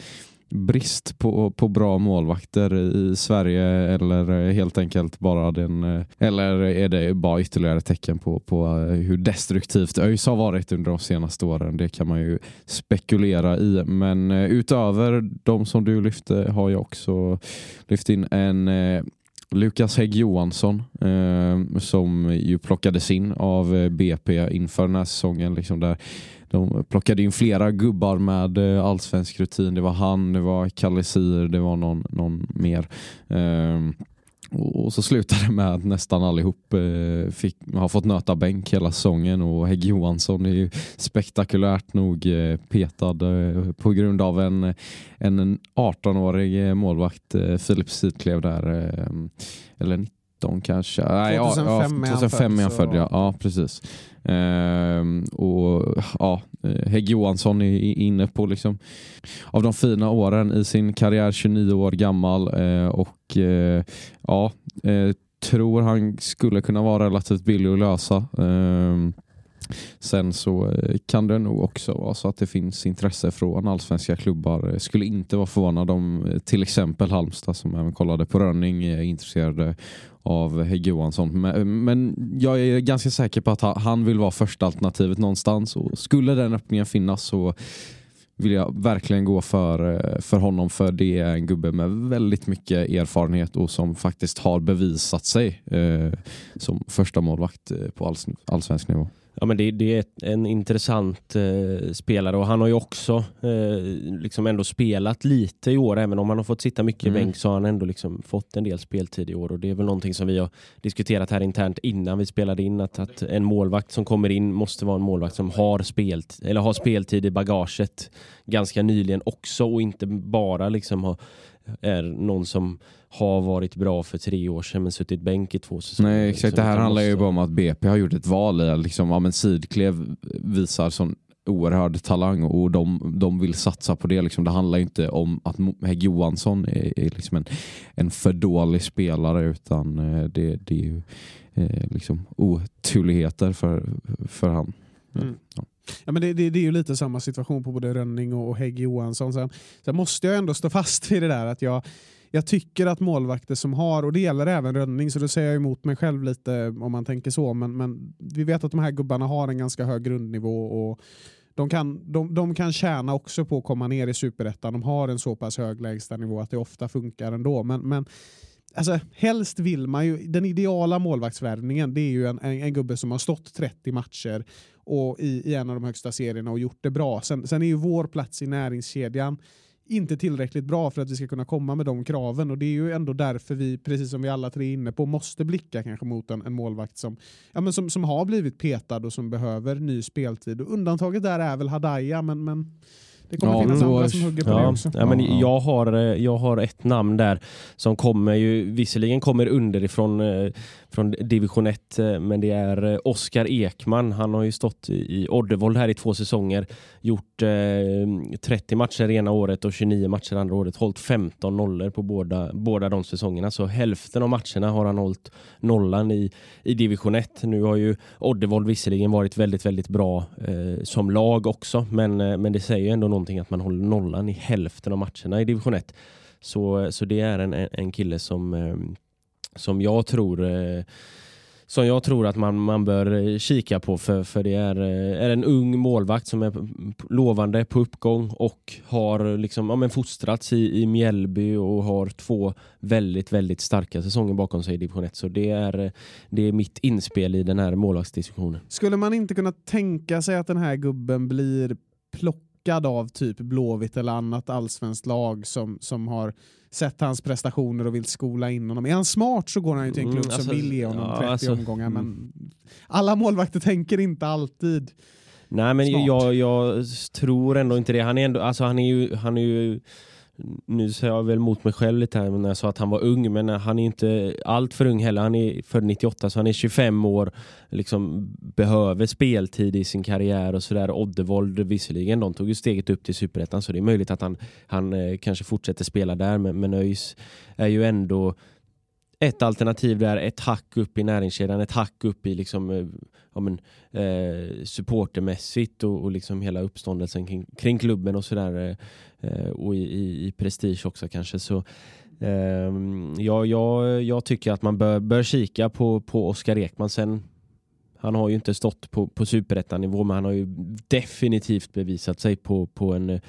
[SPEAKER 2] brist på, på bra målvakter i Sverige eller helt enkelt bara den eh, eller är det bara ytterligare tecken på, på eh, hur destruktivt ÖIS har varit under de senaste åren? Det kan man ju spekulera i. Men eh, utöver de som du lyfte har jag också lyft in en Lukas Hägg Johansson eh, som ju plockades in av BP inför den här säsongen. Liksom där de plockade in flera gubbar med eh, allsvensk rutin. Det var han, det var Kalle Sir, det var någon, någon mer. Ehm, och så slutade det med att nästan allihop eh, fick, har fått nöta bänk hela säsongen och Hägg Johansson är ju spektakulärt nog eh, petad på grund av en, en 18-årig målvakt, Filip Sitklev där, eller 19 kanske.
[SPEAKER 3] 2005, Nej, ja, ja,
[SPEAKER 2] 2005 är han född. Ja. ja, precis. Ehm, och ja, Hägg Johansson är inne på liksom av de fina åren i sin karriär, 29 år gammal eh, och eh, ja, eh, tror han skulle kunna vara relativt billig att lösa. Ehm, Sen så eh, kan det nog också vara så att det finns intresse från allsvenska klubbar. Jag skulle inte vara förvånad om eh, till exempel Halmstad som även kollade på Rönning är intresserade av Hägg Johansson. Men, jag är ganska säker på att han vill vara första alternativet någonstans och skulle den öppningen finnas så vill jag verkligen gå för, för honom för det är en gubbe med väldigt mycket erfarenhet och som faktiskt har bevisat sig eh, som första målvakt på alls, allsvensk nivå.
[SPEAKER 1] Ja, men det, det är en intressant eh, spelare och han har ju också eh, liksom ändå spelat lite i år. Även om han har fått sitta mycket
[SPEAKER 2] Mm.
[SPEAKER 1] i bänk så har han ändå liksom fått en del speltid i år. Och Det är väl någonting som vi har diskuterat här internt innan vi spelade in. Att, att en målvakt som kommer in måste vara en målvakt som har, spelt, eller har speltid i bagaget ganska nyligen också och inte bara liksom har, är någon som har varit bra för tre år sedan men suttit bänk i två säsonger.
[SPEAKER 2] Nej exakt,
[SPEAKER 1] Så
[SPEAKER 2] det här handlar ju bara om att BP har gjort ett val i liksom, ja, men Sidklev visar sån oerhörd talang och de, de vill satsa på det. Liksom. Det handlar inte om att Hägg Johansson är, är liksom en, en för dålig spelare utan eh, det, det är ju eh, liksom oturligheter för, för han.
[SPEAKER 3] Mm.
[SPEAKER 2] Ja.
[SPEAKER 3] Ja, men det, det, det är ju lite samma situation på både Rönning och, och Hägg Johansson. Sen, sen måste jag ändå stå fast vid det där att jag, jag tycker att målvakter som har, och det gäller även Rönning, så då säger jag emot mig själv lite om man tänker så, men, men vi vet att de här gubbarna har en ganska hög grundnivå och de kan, de, de kan tjäna också på att komma ner i superettan. De har en så pass hög lägstanivå att det ofta funkar ändå. Men, men alltså, helst vill man ju, den ideala målvaktsvärvningen det är ju en, en, en gubbe som har stått 30 matcher och i, i en av de högsta serierna och gjort det bra. Sen, sen är ju vår plats i näringskedjan inte tillräckligt bra för att vi ska kunna komma med de kraven och det är ju ändå därför vi, precis som vi alla tre är inne på, måste blicka kanske mot en, en målvakt som, ja, men som, som har blivit petad och som behöver ny speltid. Och undantaget där är väl Hadaya, men, men det kommer
[SPEAKER 2] Ja,
[SPEAKER 3] finnas
[SPEAKER 2] då-
[SPEAKER 3] andra som hugger på det
[SPEAKER 1] Ja,
[SPEAKER 3] också.
[SPEAKER 1] ja, men
[SPEAKER 2] Ja, ja.
[SPEAKER 1] jag, har, eh, jag har ett namn där som kommer ju, visserligen kommer underifrån eh, från division 1, eh, men det är Oskar Ekman. Han har ju stått i Oddevold här i två säsonger, gjort eh, 30 matcher ena året och 29 matcher andra året, hållit 15 nollor på båda, båda de säsongerna. Så hälften av matcherna har han hållit nollan i, i division 1. Nu har ju Oddevold visserligen varit väldigt, väldigt bra eh, som lag också, men, men det säger ju ändå någonting att man håller nollan i hälften av matcherna i division 1. Så, så det är en, en- kille som, ehm, som jag tror eh, som jag tror att man, man bör eh, kika på för, för det är, eh, är en ung målvakt som är lovande på uppgång och har liksom, ja, men fostrats i, i Mjällby och har två väldigt, väldigt starka säsonger bakom sig i division 1. Så det är, det är mitt inspel i den här målvaktsdiskussionen.
[SPEAKER 3] Skulle man inte kunna tänka sig att den här gubben blir plockad av typ Blåvitt eller annat allsvenskt lag som, som har sett hans prestationer och vill skola in honom? Är han smart så går han ju till en
[SPEAKER 1] Mm,
[SPEAKER 3] klubb som
[SPEAKER 1] alltså,
[SPEAKER 3] vill ge honom
[SPEAKER 1] ja,
[SPEAKER 3] 30
[SPEAKER 1] alltså,
[SPEAKER 3] omgångar.
[SPEAKER 1] mm.
[SPEAKER 3] Men alla målvakter tänker inte alltid.
[SPEAKER 1] Nej men jag, jag tror ändå inte det. Han är, ändå, alltså han är ju, han är ju nu ser jag väl mot mig själv lite här när jag sa att han var ung, men han är inte allt för ung heller. Han är född 98 så han är 25 år, liksom behöver speltid i sin karriär och sådär. Oddevold visserligen, de tog ju steget upp till superettan så det är möjligt att han, han eh, kanske fortsätter spela där, men, men ÖIS är ju ändå ett alternativ där, ett hack upp i näringskedjan, ett hack upp i liksom, eh, ja, men, eh, supportermässigt och, och liksom hela uppståndelsen kring, kring klubben och sådär. Eh, eh och i, i, i prestige också kanske. Så, eh, ja, jag, jag tycker att man bör, bör kika på, på Oskar Ekman. Sen, han har ju inte stått på, på superettanivå men han har ju definitivt bevisat sig på, på en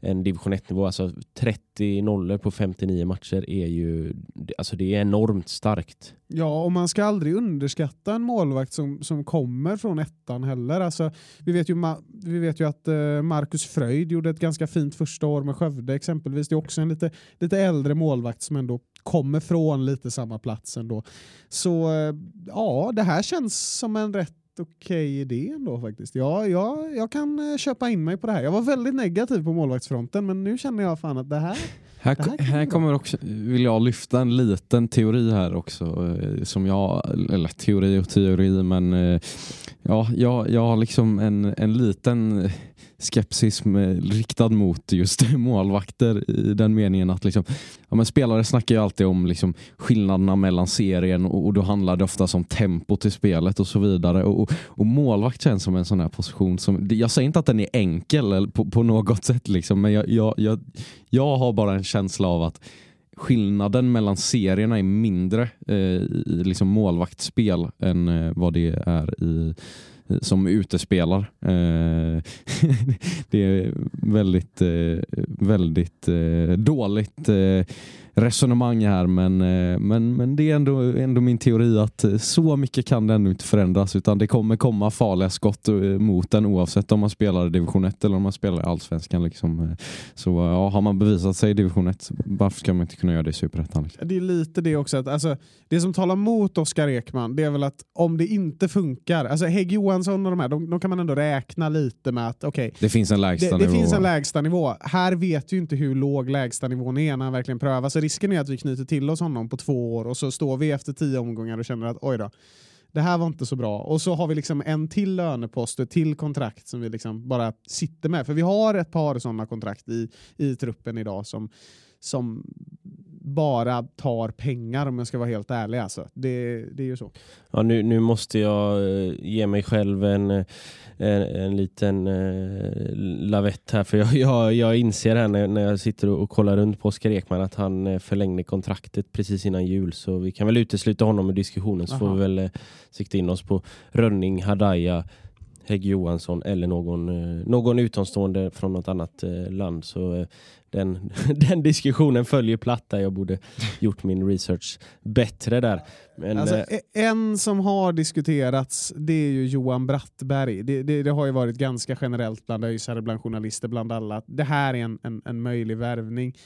[SPEAKER 1] en division 1-nivå. Alltså 30 nollor på 59 matcher är ju alltså det är enormt starkt.
[SPEAKER 3] Ja, och man ska aldrig underskatta en målvakt som, som kommer från ettan heller. Alltså, vi, vet ju, vi vet ju att eh, Marcus Fröjd gjorde ett ganska fint första år med Skövde exempelvis. Det är också en lite, lite äldre målvakt som ändå kommer från lite samma plats ändå. Så eh, ja, det här känns som en rätt okej idé ändå faktiskt. Ja, ja, jag kan eh, köpa in mig på det här. Jag var väldigt negativ på målvaktsfronten men nu känner jag fan att det här
[SPEAKER 2] Här,
[SPEAKER 3] Det här
[SPEAKER 2] här kommer också, vill jag lyfta en liten teori här också. eh, Som jag, eller teori och teori, men eh, ja, jag, jag har liksom en, en liten skepsis eh, riktad mot just målvakter i den meningen att liksom, ja, men spelare snackar ju alltid om liksom skillnaderna mellan serien och, och då handlar det oftast om tempo till spelet och så vidare. Och, och, och målvakt känns som en sån här position som, jag säger inte att den är enkel eller på, på något sätt liksom, men jag, jag, jag, jag har bara en känsla av att skillnaden mellan serierna är mindre eh, i liksom målvaktsspel än eh, vad det är i, som utespelar. Eh, det är väldigt, eh, väldigt eh, dåligt resonemang här men, eh, men, men det är ändå, ändå min teori att eh, så mycket kan det ändå inte förändras utan det kommer komma farliga skott eh, mot den oavsett om man spelar i division 1 eller om man spelar i allsvenskan. Liksom. Så ja, har man bevisat sig i division 1 varför ska man inte kunna göra det i superettan? Liksom?
[SPEAKER 3] Det är lite det också. Att, alltså, det som talar mot Oskar Ekman det är väl att om det inte funkar, alltså Hägg Johansson och de här, de, de kan man ändå räkna lite med att okej,
[SPEAKER 2] Det finns en lägsta
[SPEAKER 3] det, det finns en lägsta nivå. Här vet vi inte hur låg lägsta nivån är när han verkligen prövar. Risken är att vi knyter till oss honom på två år och så står vi efter tio omgångar och känner att oj då, det här var inte så bra. Och så har vi liksom en till lönepost och ett till kontrakt som vi liksom bara sitter med. För vi har ett par sådana kontrakt i, i truppen idag som, som bara tar pengar om jag ska vara helt ärlig. Alltså. Det, det är ju så.
[SPEAKER 1] Ja, nu, nu måste jag eh, ge mig själv en, eh, en, en liten eh, lavett här. För jag, jag, jag inser här när, när jag sitter och, och kollar runt på Oskar Ekman att han eh, förlängde kontraktet precis innan jul. Så vi kan väl utesluta honom ur diskussionen så får
[SPEAKER 3] Aha.
[SPEAKER 1] vi väl eh, sikta in oss på Rönning, Hadaya, Hägg Johansson eller någon, någon utomstående från något annat land. Så den, den diskussionen följer där. Jag borde gjort min research bättre där. Men,
[SPEAKER 3] Alltså,
[SPEAKER 1] eh,
[SPEAKER 3] e- en som har diskuterats det är ju Johan Brattberg. Det, det, det har ju varit ganska generellt bland öisare, bland journalister, bland alla. Det här är en, en, en möjlig värvning.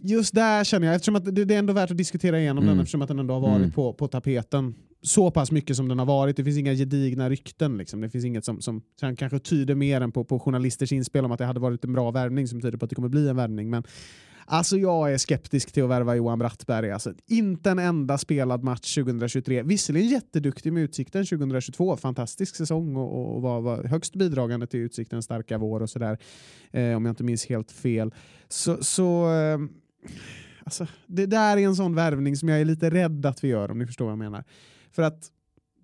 [SPEAKER 3] Just där känner jag, eftersom att det, det är ändå värt att diskutera igenom
[SPEAKER 2] Mm.
[SPEAKER 3] den eftersom att den ändå har varit
[SPEAKER 2] Mm.
[SPEAKER 3] på, på tapeten så pass mycket som den har varit. Det finns inga gedigna rykten. Liksom. Det finns inget som, som som kanske tyder mer än på, på journalisters inspel om att det hade varit en bra värvning som tyder på att det kommer bli en värvning. Men Alltså jag är skeptisk till att värva Johan Brattberg. Alltså, inte en enda spelad match 2023. Visserligen jätteduktig med Utsikten 2022. Fantastisk säsong och, och var, var högst bidragande till Utsiktens starka vår och sådär. Eh, om jag inte minns helt fel. Så, så eh, alltså, det där är en sån värvning som jag är lite rädd att vi gör om ni förstår vad jag menar. För att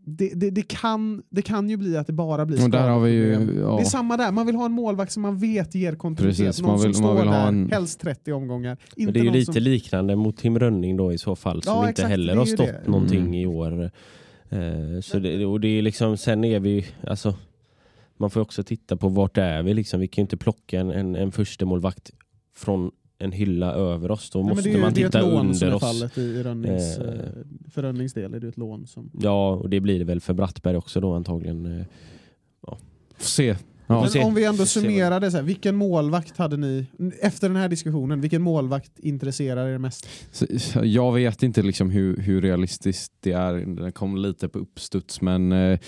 [SPEAKER 3] det, det, det, kan, det kan ju bli att det bara blir
[SPEAKER 2] Och där har vi ju- ja.
[SPEAKER 3] Det är samma där, man vill ha en målvakt som man vet ger kontinuitet.
[SPEAKER 2] Precis,
[SPEAKER 3] Någon
[SPEAKER 2] man vill-
[SPEAKER 3] som står där,
[SPEAKER 2] en-
[SPEAKER 3] helst 30 omgångar. Inte
[SPEAKER 1] Men det är ju lite
[SPEAKER 3] som...
[SPEAKER 1] liknande mot Tim Rönning då i så fall som
[SPEAKER 3] Ja,
[SPEAKER 1] inte
[SPEAKER 3] exakt,
[SPEAKER 1] heller har stått
[SPEAKER 3] det.
[SPEAKER 1] någonting
[SPEAKER 2] Mm.
[SPEAKER 1] i år. Eh, så det, och det är liksom, sen är vi alltså man får också titta på vart är vi liksom. Vi kan ju inte plocka en, en, en första målvakt från en hylla över oss. Då
[SPEAKER 3] Nej,
[SPEAKER 1] måste
[SPEAKER 3] det är, ju-
[SPEAKER 1] man
[SPEAKER 3] det är ett
[SPEAKER 1] titta
[SPEAKER 3] lån som
[SPEAKER 1] under
[SPEAKER 3] är
[SPEAKER 1] oss.
[SPEAKER 3] fallet i, Rönnings,
[SPEAKER 1] Eh.
[SPEAKER 3] eh, för Rönnings del är det ett lån som...
[SPEAKER 1] Ja, och det blir det väl för Brattberg också då antagligen. eh.
[SPEAKER 2] Får se. Ja.
[SPEAKER 3] Men
[SPEAKER 1] se.
[SPEAKER 3] om vi ändå summerar det, så här, vilken målvakt hade ni, efter den här diskussionen, vilken målvakt intresserar er mest?
[SPEAKER 2] Jag vet inte liksom hur, hur realistiskt det är. Det kom lite på uppstuds men eh,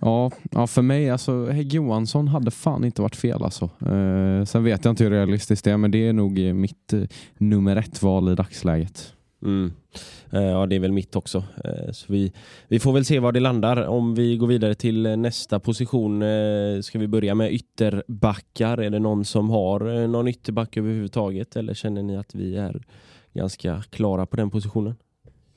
[SPEAKER 2] ja, ja, för mig, alltså Hägg Johansson hade fan inte varit fel alltså. Eh, sen vet jag inte hur realistiskt det är men det är nog eh, mitt eh, nummer ett val i dagsläget.
[SPEAKER 1] Mm. Eh, Ja, det är väl mitt också. Eh, Så vi, vi får väl se var det landar. Om vi går vidare till eh, nästa position eh, ska vi börja med ytterbackar. Är det någon som har eh, någon ytterback överhuvudtaget eller känner ni att vi är ganska klara på den positionen?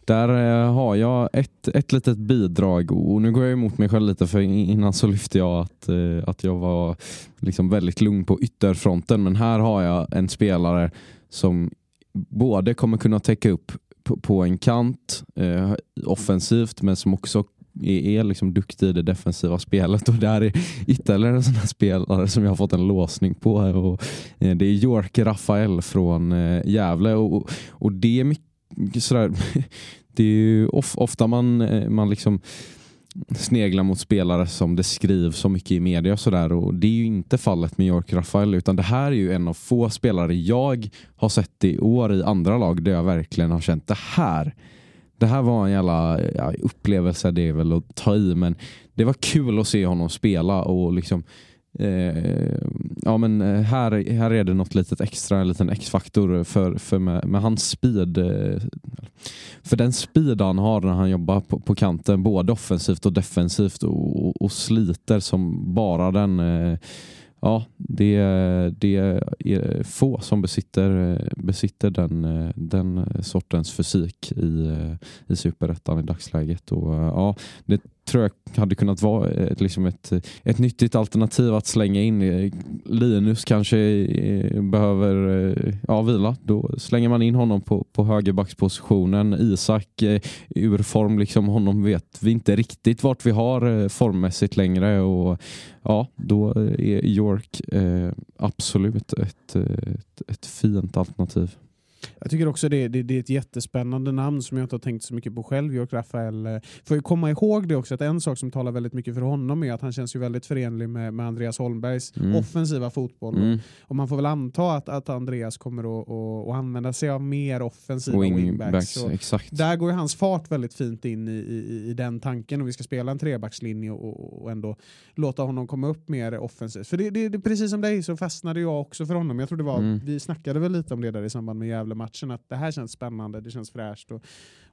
[SPEAKER 2] Där eh, har jag ett, ett litet bidrag. Och nu går jag emot mig själv lite för innan så lyfte jag att, eh, att jag var liksom väldigt lugn på ytterfronten. Men här har jag en spelare som både kommer kunna täcka upp på, på en kant eh, offensivt men som också är, är liksom duktig i det defensiva spelet. Och där är ytterligare en sån här spelare som jag har fått en låsning på. Och, eh, det är York Rafael från eh, Gävle. Och, och det är mycket sådär det är ju of, ofta man, eh, man liksom sneglar mot spelare som det skrivs så mycket i media och sådär och det är ju inte fallet med York Rafael utan det här är ju en av få spelare jag har sett i år i andra lag där jag verkligen har känt det här det här var en jävla ja, upplevelse, det är väl att ta i men det var kul att se honom spela och liksom Eh, ja men eh, här, här är det något litet extra, en liten X-faktor för, för med, med hans speed. Eh, för den speed han har när han jobbar på, på kanten, både offensivt och defensivt och, och, och sliter som bara den. Eh, ja, det, det är få som besitter, eh, besitter den, eh, den sortens fysik i, i superettan i dagsläget. Och, ja, det tror jag hade kunnat vara ett, liksom ett, eh, ett nyttigt alternativ att slänga in. Eh, Linus kanske behöver ja, vila. Då slänger man in honom på, på högerbackspositionen. Isak ur form, liksom honom vet vi inte riktigt vart vi har formmässigt längre. Och ja, Då är York eh, absolut ett, ett, ett fint alternativ.
[SPEAKER 3] Jag tycker också det, det, det, är ett jättespännande namn som jag inte har tänkt så mycket på själv, York Rafael. Eh, får ju komma ihåg det också att en sak som talar väldigt mycket för honom är att han känns ju väldigt förenlig med, med Andreas Holmbergs mm. offensiva fotboll. Mm. Och man får väl anta att, att Andreas kommer att, att, att använda sig av mer offensiva Wing wingbacks.
[SPEAKER 2] exakt.
[SPEAKER 3] Där går ju hans fart väldigt fint in i, i, i den tanken och vi ska spela en trebackslinje och, och ändå låta honom komma upp mer offensivt. För det, det, det, precis som dig så fastnade jag också för honom. Jag tror det var, mm. vi snackade väl lite om det där i samband med Gävle-matchen matchen att det här känns spännande, det känns fräscht och,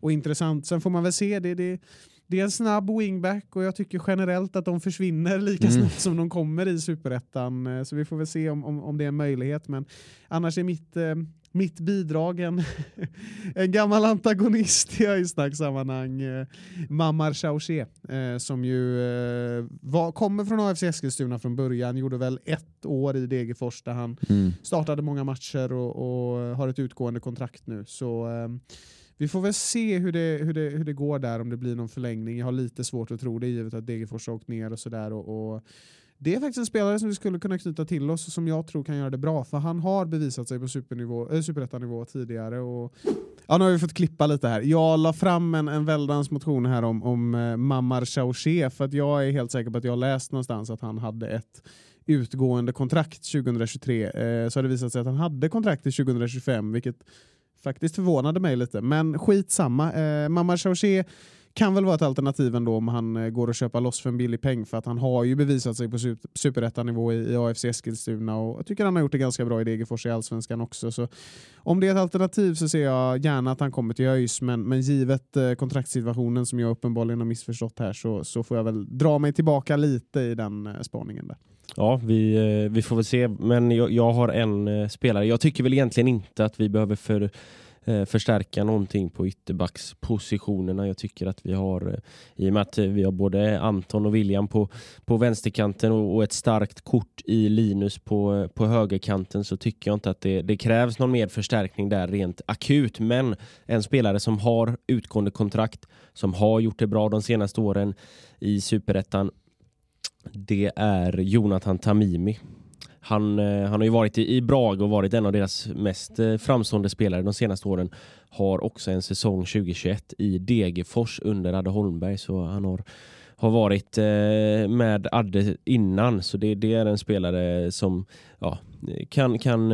[SPEAKER 3] och intressant. Sen får man väl se, det, det, det är en snabb wingback och jag tycker generellt att de försvinner lika mm. snabbt som de kommer i superettan. Eh, så vi får väl se om, om, om det är en möjlighet. Men annars är mitt, eh, mitt bidrag en, en gammal antagonist i öjsnacksammanhang, eh, Mamar Chaushe, eh, som ju eh, var, kommer från AFC Eskilstuna från början, gjorde väl ett år i Degerfors där han mm. startade många matcher och, och, har ett utgående kontrakt nu. Så vi får väl se hur det, hur, det, hur det går där, om det blir någon förlängning. Jag har lite svårt att tro det givet att Degerfors har åkt ner och sådär. Och, och det är faktiskt en spelare som vi skulle kunna knyta till oss som jag tror kan göra det bra. För han har bevisat sig på supernivå, äh, superettanivå tidigare. Och, ja, nu har vi fått klippa lite här. Jag la fram en, en väldans motion här om, om eh, Mamar Chauché, för att jag är helt säker på att jag läst någonstans att han hade ett utgående kontrakt 2023. Eh, så har det visat sig att han hade kontrakt till 2025 vilket faktiskt förvånade mig lite. Men skitsamma. Eh, Mamar Chauché kan väl vara ett alternativ ändå om han eh, går och köpa loss för en billig peng för att han har ju bevisat sig på superettanivå i, i AFC Eskilstuna och jag tycker han har gjort det ganska bra i Degerfors i Allsvenskan också. Så om det är ett alternativ så ser jag gärna att han kommer till ÖIS men, men givet eh, kontraktssituationen som jag uppenbarligen har missförstått här så, så får jag väl dra mig tillbaka lite i den eh, spaningen där.
[SPEAKER 1] Ja, vi, vi får väl se. Men jag, jag har en spelare. Jag tycker väl egentligen inte att vi behöver för Eh, förstärka någonting på ytterbackspositionerna. Jag tycker att vi har, eh, i och med att vi har både Anton och William på, på vänsterkanten och, och ett starkt kort i Linus på, eh, på högerkanten så tycker jag inte att det, det krävs någon mer förstärkning där rent akut. Men en spelare som har utgående kontrakt, som har gjort det bra de senaste åren i superettan det är Jonathan Tamimi. Han, eh, han har ju varit i, i Brage och varit en av deras mest eh, framstående spelare de senaste åren. Har också en säsong 2021 i Degerfors under Adde Holmberg så han har har varit eh, med Adde innan så det, det, är en spelare som ja, kan, kan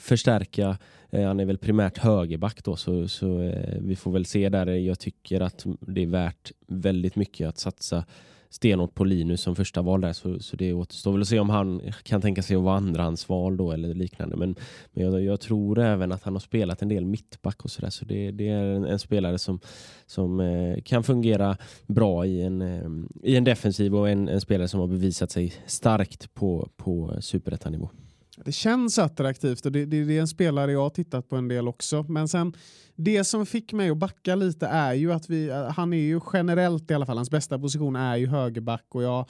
[SPEAKER 1] förstärka han är väl primärt högerback då så, så vi får väl se där. Jag tycker att det är värt väldigt mycket att satsa stenhårt på Linus som första val där så, så det återstår väl att se om han kan tänka sig att vara andrahandsval då eller liknande. Men, men jag, jag, tror även att han har spelat en del mittback och sådär så det, det är en, en, spelare som, som eh, kan fungera bra i en, eh, i en defensiv och en, en, spelare som har bevisat sig starkt på, på superettanivå.
[SPEAKER 3] Det känns attraktivt och det, det, det, är en spelare jag har tittat på en del också. Men sen, det som fick mig att backa lite är ju att vi, eh, han är ju generellt i alla fall, hans bästa position är ju högerback och jag,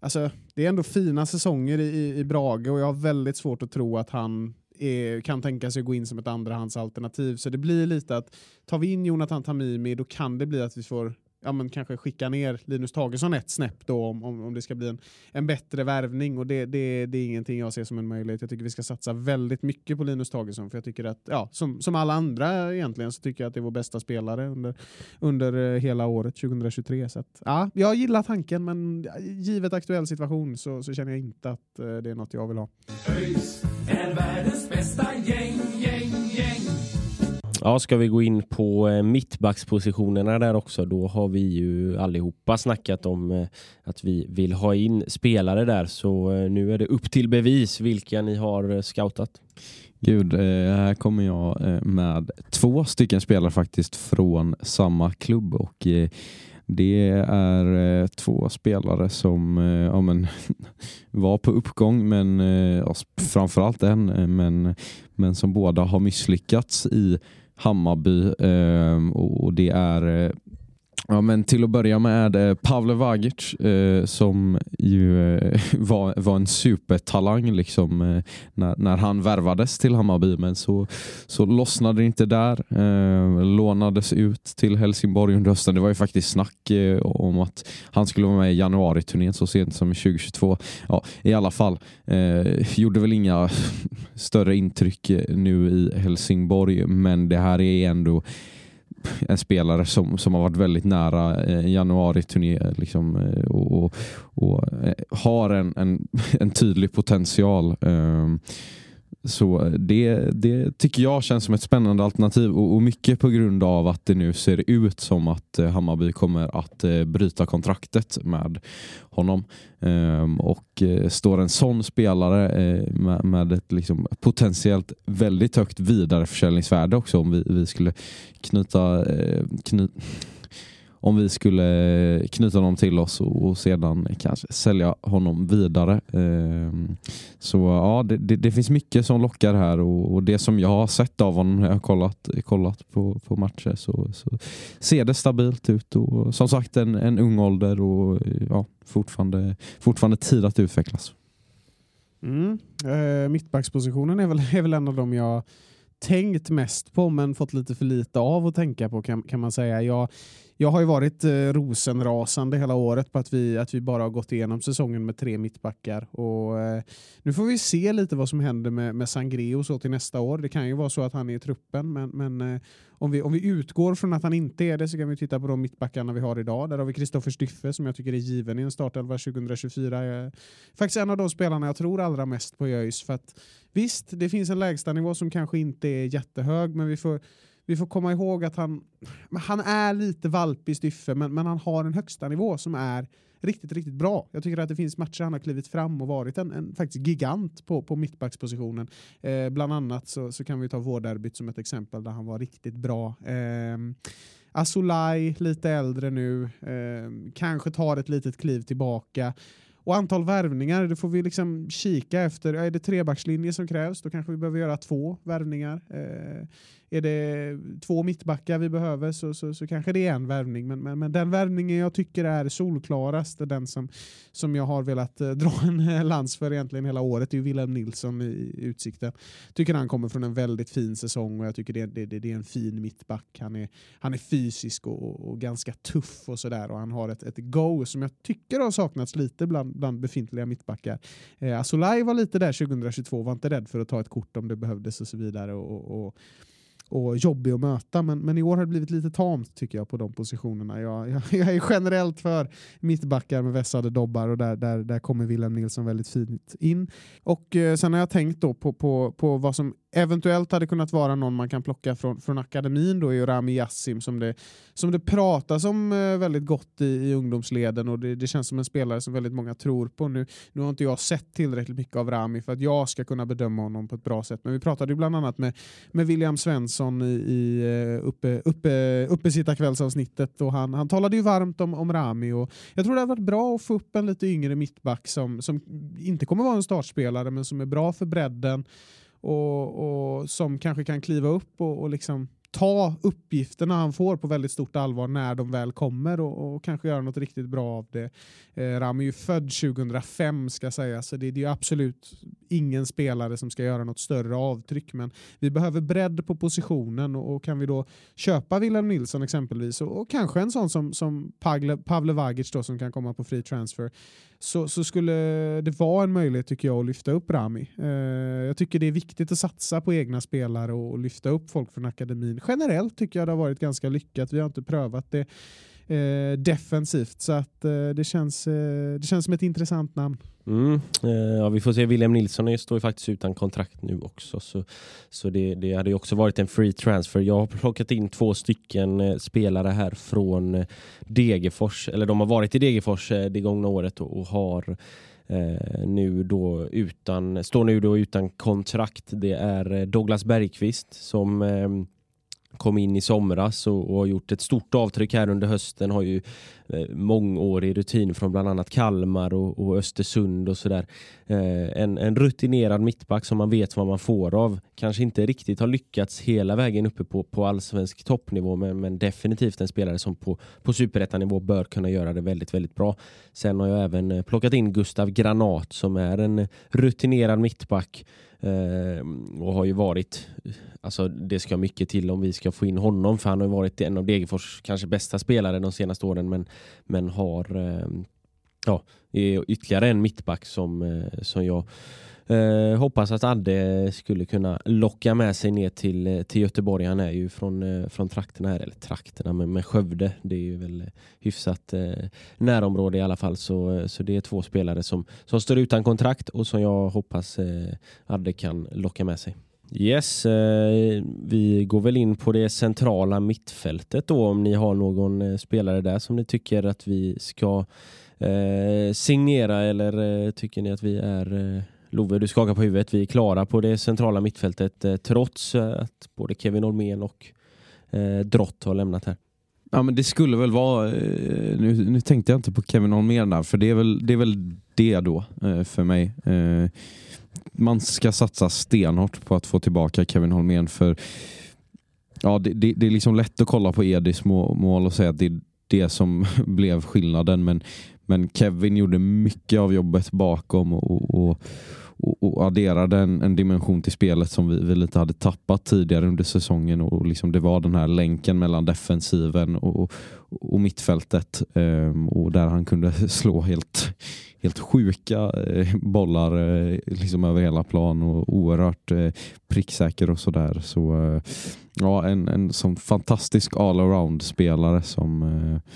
[SPEAKER 3] alltså, det är ändå fina säsonger i, i Brage och jag har väldigt svårt att tro att han är, kan tänka sig att gå in som ett andrahandsalternativ. Så det blir lite att tar vi in Jonathan Tamimi då kan det bli att vi får ja, men kanske skicka ner Linus Tagesson ett snäpp då om, om, om det ska bli en, en bättre värvning och det, det, det är ingenting jag ser som en möjlighet. Jag tycker vi ska satsa väldigt mycket på Linus Tagesson för jag tycker att, ja, som, som alla andra egentligen så tycker jag att det är vår bästa spelare under, under eh, hela året 2023. Så att, ja, jag gillar tanken men givet aktuell situation så, så känner jag inte att eh, det är något jag vill ha. ÖIS är världens bästa
[SPEAKER 1] gäng, gäng. Ja, ska vi gå in på eh, mittbackspositionerna där också, då har vi ju allihopa snackat om eh, att vi vill ha in spelare där, så eh, nu är det upp till bevis vilka ni har eh, scoutat.
[SPEAKER 2] Gud, eh, här kommer jag eh, med två stycken spelare faktiskt från samma klubb och det är två spelare som ja, men, var på uppgång, men ja, framförallt en, men, men som båda har misslyckats i Hammarby ehm, och det är eh, Ja, men till att börja med eh, Pavle Vagic eh, som ju eh, var, var en supertalang liksom, eh, när, när han värvades till Hammarby. Men så, så lossnade det inte där. Eh, lånades ut till Helsingborg under hösten. Det var ju faktiskt snack eh, om att han skulle vara med i januari-turnén så sent som 2022. Ja, I alla fall, eh, gjorde väl inga större intryck eh, nu i Helsingborg men det här är ändå en spelare som, som har varit väldigt nära eh, en januari-turné liksom, eh, och, och, och eh, har en, en, en tydlig potential. Eh, så det, det tycker jag känns som ett spännande alternativ och, och mycket på grund av att det nu ser ut som att eh, Hammarby kommer att eh, bryta kontraktet med honom. Ehm, och eh, står en sån spelare eh, med, med ett liksom potentiellt väldigt högt vidareförsäljningsvärde också om vi, vi skulle knyta, eh, kny, om vi skulle knyta honom till oss och, och sedan kanske sälja honom vidare. Eh, så ja, det, det, det finns mycket som lockar här och, och det som jag har sett av honom när jag har kollat, kollat på, på matcher så, så ser det stabilt ut. Och, som sagt en, en ung ålder och ja, fortfarande, fortfarande tid att utvecklas.
[SPEAKER 3] Mm. Eh, mittbackspositionen är väl, är väl en av de jag tänkt mest på men fått lite för lite av att tänka på kan, kan man säga. Jag, jag har ju varit eh, rosenrasande hela året på att vi, att vi bara har gått igenom säsongen med tre mittbackar. Och, eh, nu får vi se lite vad som händer med, med Sangreo så till nästa år. Det kan ju vara så att han är i truppen men, men eh, om, vi, om vi utgår från att han inte är det så kan vi titta på de mittbackarna vi har idag. Där har vi Kristoffer Styffe som jag tycker är given i en startelva 2024. är faktiskt en av de spelarna jag tror allra mest på i ÖIS. För att, visst, det finns en lägstanivå som kanske inte är jättehög men vi får vi får komma ihåg att han, han är lite valpig Styffe men, men han har en högsta nivå som är riktigt, riktigt bra. Jag tycker att det finns matcher han har klivit fram och varit en, en faktiskt gigant på, på mittbackspositionen. Eh, bland annat så, så kan vi ta vårderbyt som ett exempel där han var riktigt bra. Eh, Asolaj, lite äldre nu, eh, kanske tar ett litet kliv tillbaka. Och antal värvningar, det får vi liksom kika efter. Är det trebackslinje som krävs, då kanske vi behöver göra två värvningar. Eh, är det två mittbackar vi behöver så, så, så kanske det är en värvning. Men, men, men den värvningen jag tycker är solklarast, är den som, som jag har velat eh, dra en eh, lans för egentligen hela året, det är Wilhelm Nilsson i, Utsikten. Tycker han kommer från en väldigt fin säsong och jag tycker det, det, det är en fin mittback. Han är, han är fysisk och, och ganska tuff och sådär och han har ett, ett go som jag tycker har saknats lite bland, bland befintliga mittbackar. Eh, Asolaj var lite där 2022, var inte rädd för att ta ett kort om det behövdes och så vidare. och, och och jobbig att möta. Men, men i år har det blivit lite tamt tycker jag på de positionerna. Jag, jag, jag är generellt för mittbackar med vässade dobbar och där, där, där kommer Wilhelm Nilsson väldigt fint in. Och eh, sen har jag tänkt då på, på, på vad som eventuellt hade kunnat vara någon man kan plocka från, från akademin då är Rami Yassim som det, som det pratas om eh, väldigt gott i, i ungdomsleden och det, det, känns som en spelare som väldigt många tror på. Nu, nu har inte jag sett tillräckligt mycket av Rami för att jag ska kunna bedöma honom på ett bra sätt men vi pratade ju bland annat med, med William Svensson i, i eh, uppe, uppe, uppesittarkvällsavsnittet och han, han talade ju varmt om, om Rami och jag tror det hade varit bra att få upp en lite yngre mittback som, som inte kommer vara en startspelare men som är bra för bredden och, och som kanske kan kliva upp och, och liksom ta uppgifterna han får på väldigt stort allvar när de väl kommer och, och kanske göra något riktigt bra av det. Eh, Ram är ju född 2005 ska sägas så det, det är absolut ingen spelare som ska göra något större avtryck men vi behöver bredd på positionen och, och kan vi då köpa Wilhelm Nilsson exempelvis och, och kanske en sån som, som Pavle, Pavle Vagic då som kan komma på free transfer så, så skulle det vara en möjlighet tycker jag att lyfta upp Rami. Eh, jag tycker det är viktigt att satsa på egna spelare och, och lyfta upp folk från akademin. Generellt tycker jag det har varit ganska lyckat. Vi har inte prövat det eh, defensivt så att eh, det, känns, eh, det känns som ett intressant namn.
[SPEAKER 1] Mm. Eh, ja, vi får se, William Nilsson står ju faktiskt utan kontrakt nu också så, så det, det hade ju också varit en free transfer. Jag har plockat in två stycken eh, spelare här från eh, Degerfors, eller de har varit i Degerfors eh, det gångna året och, och har eh, nu då utan, står nu då utan kontrakt. Det är eh, Douglas Bergqvist som eh, kom in i somras och, och har gjort ett stort avtryck här under hösten. Har ju eh, mångårig rutin från bland annat Kalmar och, och Östersund och sådär. Eh, en, en rutinerad mittback som man vet vad man får av. Kanske inte riktigt har lyckats hela vägen uppe på, på allsvensk toppnivå men, men definitivt en spelare som på, på superettanivå bör kunna göra det väldigt, väldigt bra. Sen har jag även eh, plockat in Gustav Granat som är en rutinerad mittback Eh, och har ju varit, alltså det ska mycket till om vi ska få in honom för han har varit en av Degerfors kanske bästa spelare de senaste åren men, men har eh, ja, är ytterligare en mittback som, eh, som jag Eh, hoppas att Adde skulle kunna locka med sig ner till, eh, till Göteborg. Han är ju från, eh, från trakterna här, eller trakterna, men med Skövde. Det är ju väl eh, hyfsat eh, närområde i alla fall. Så, eh, så det är två spelare som, som står utan kontrakt och som jag hoppas eh, Adde kan locka med sig. Yes, eh, vi går väl in på det centrala mittfältet då om ni har någon spelare där som ni tycker att vi ska eh, signera eller tycker ni att vi är Love, du skakar på huvudet. Vi är klara på det centrala mittfältet eh, trots eh, att både Kevin Olmén och eh, Drott har lämnat här.
[SPEAKER 2] Ja, men det skulle väl vara, eh, nu, nu tänkte jag inte på Kevin Holmén där, för det är väl det, är väl det då eh, för mig. Man ska satsa stenhårt på att få tillbaka Kevin Holmén för ja, det, det, det är liksom lätt att kolla på Edis mål och säga att det är det som blev skillnaden men, men Kevin gjorde mycket av jobbet bakom och, och och, och adderade en, en, dimension till spelet som vi, vi, lite hade tappat tidigare under säsongen. Och liksom det var den här länken mellan defensiven och, och mittfältet. Um, och där han kunde slå helt, helt sjuka eh, bollar eh, liksom över hela plan och oerhört eh, pricksäker och sådär. Så eh, ja, en, en sån fantastisk all-around-spelare som eh,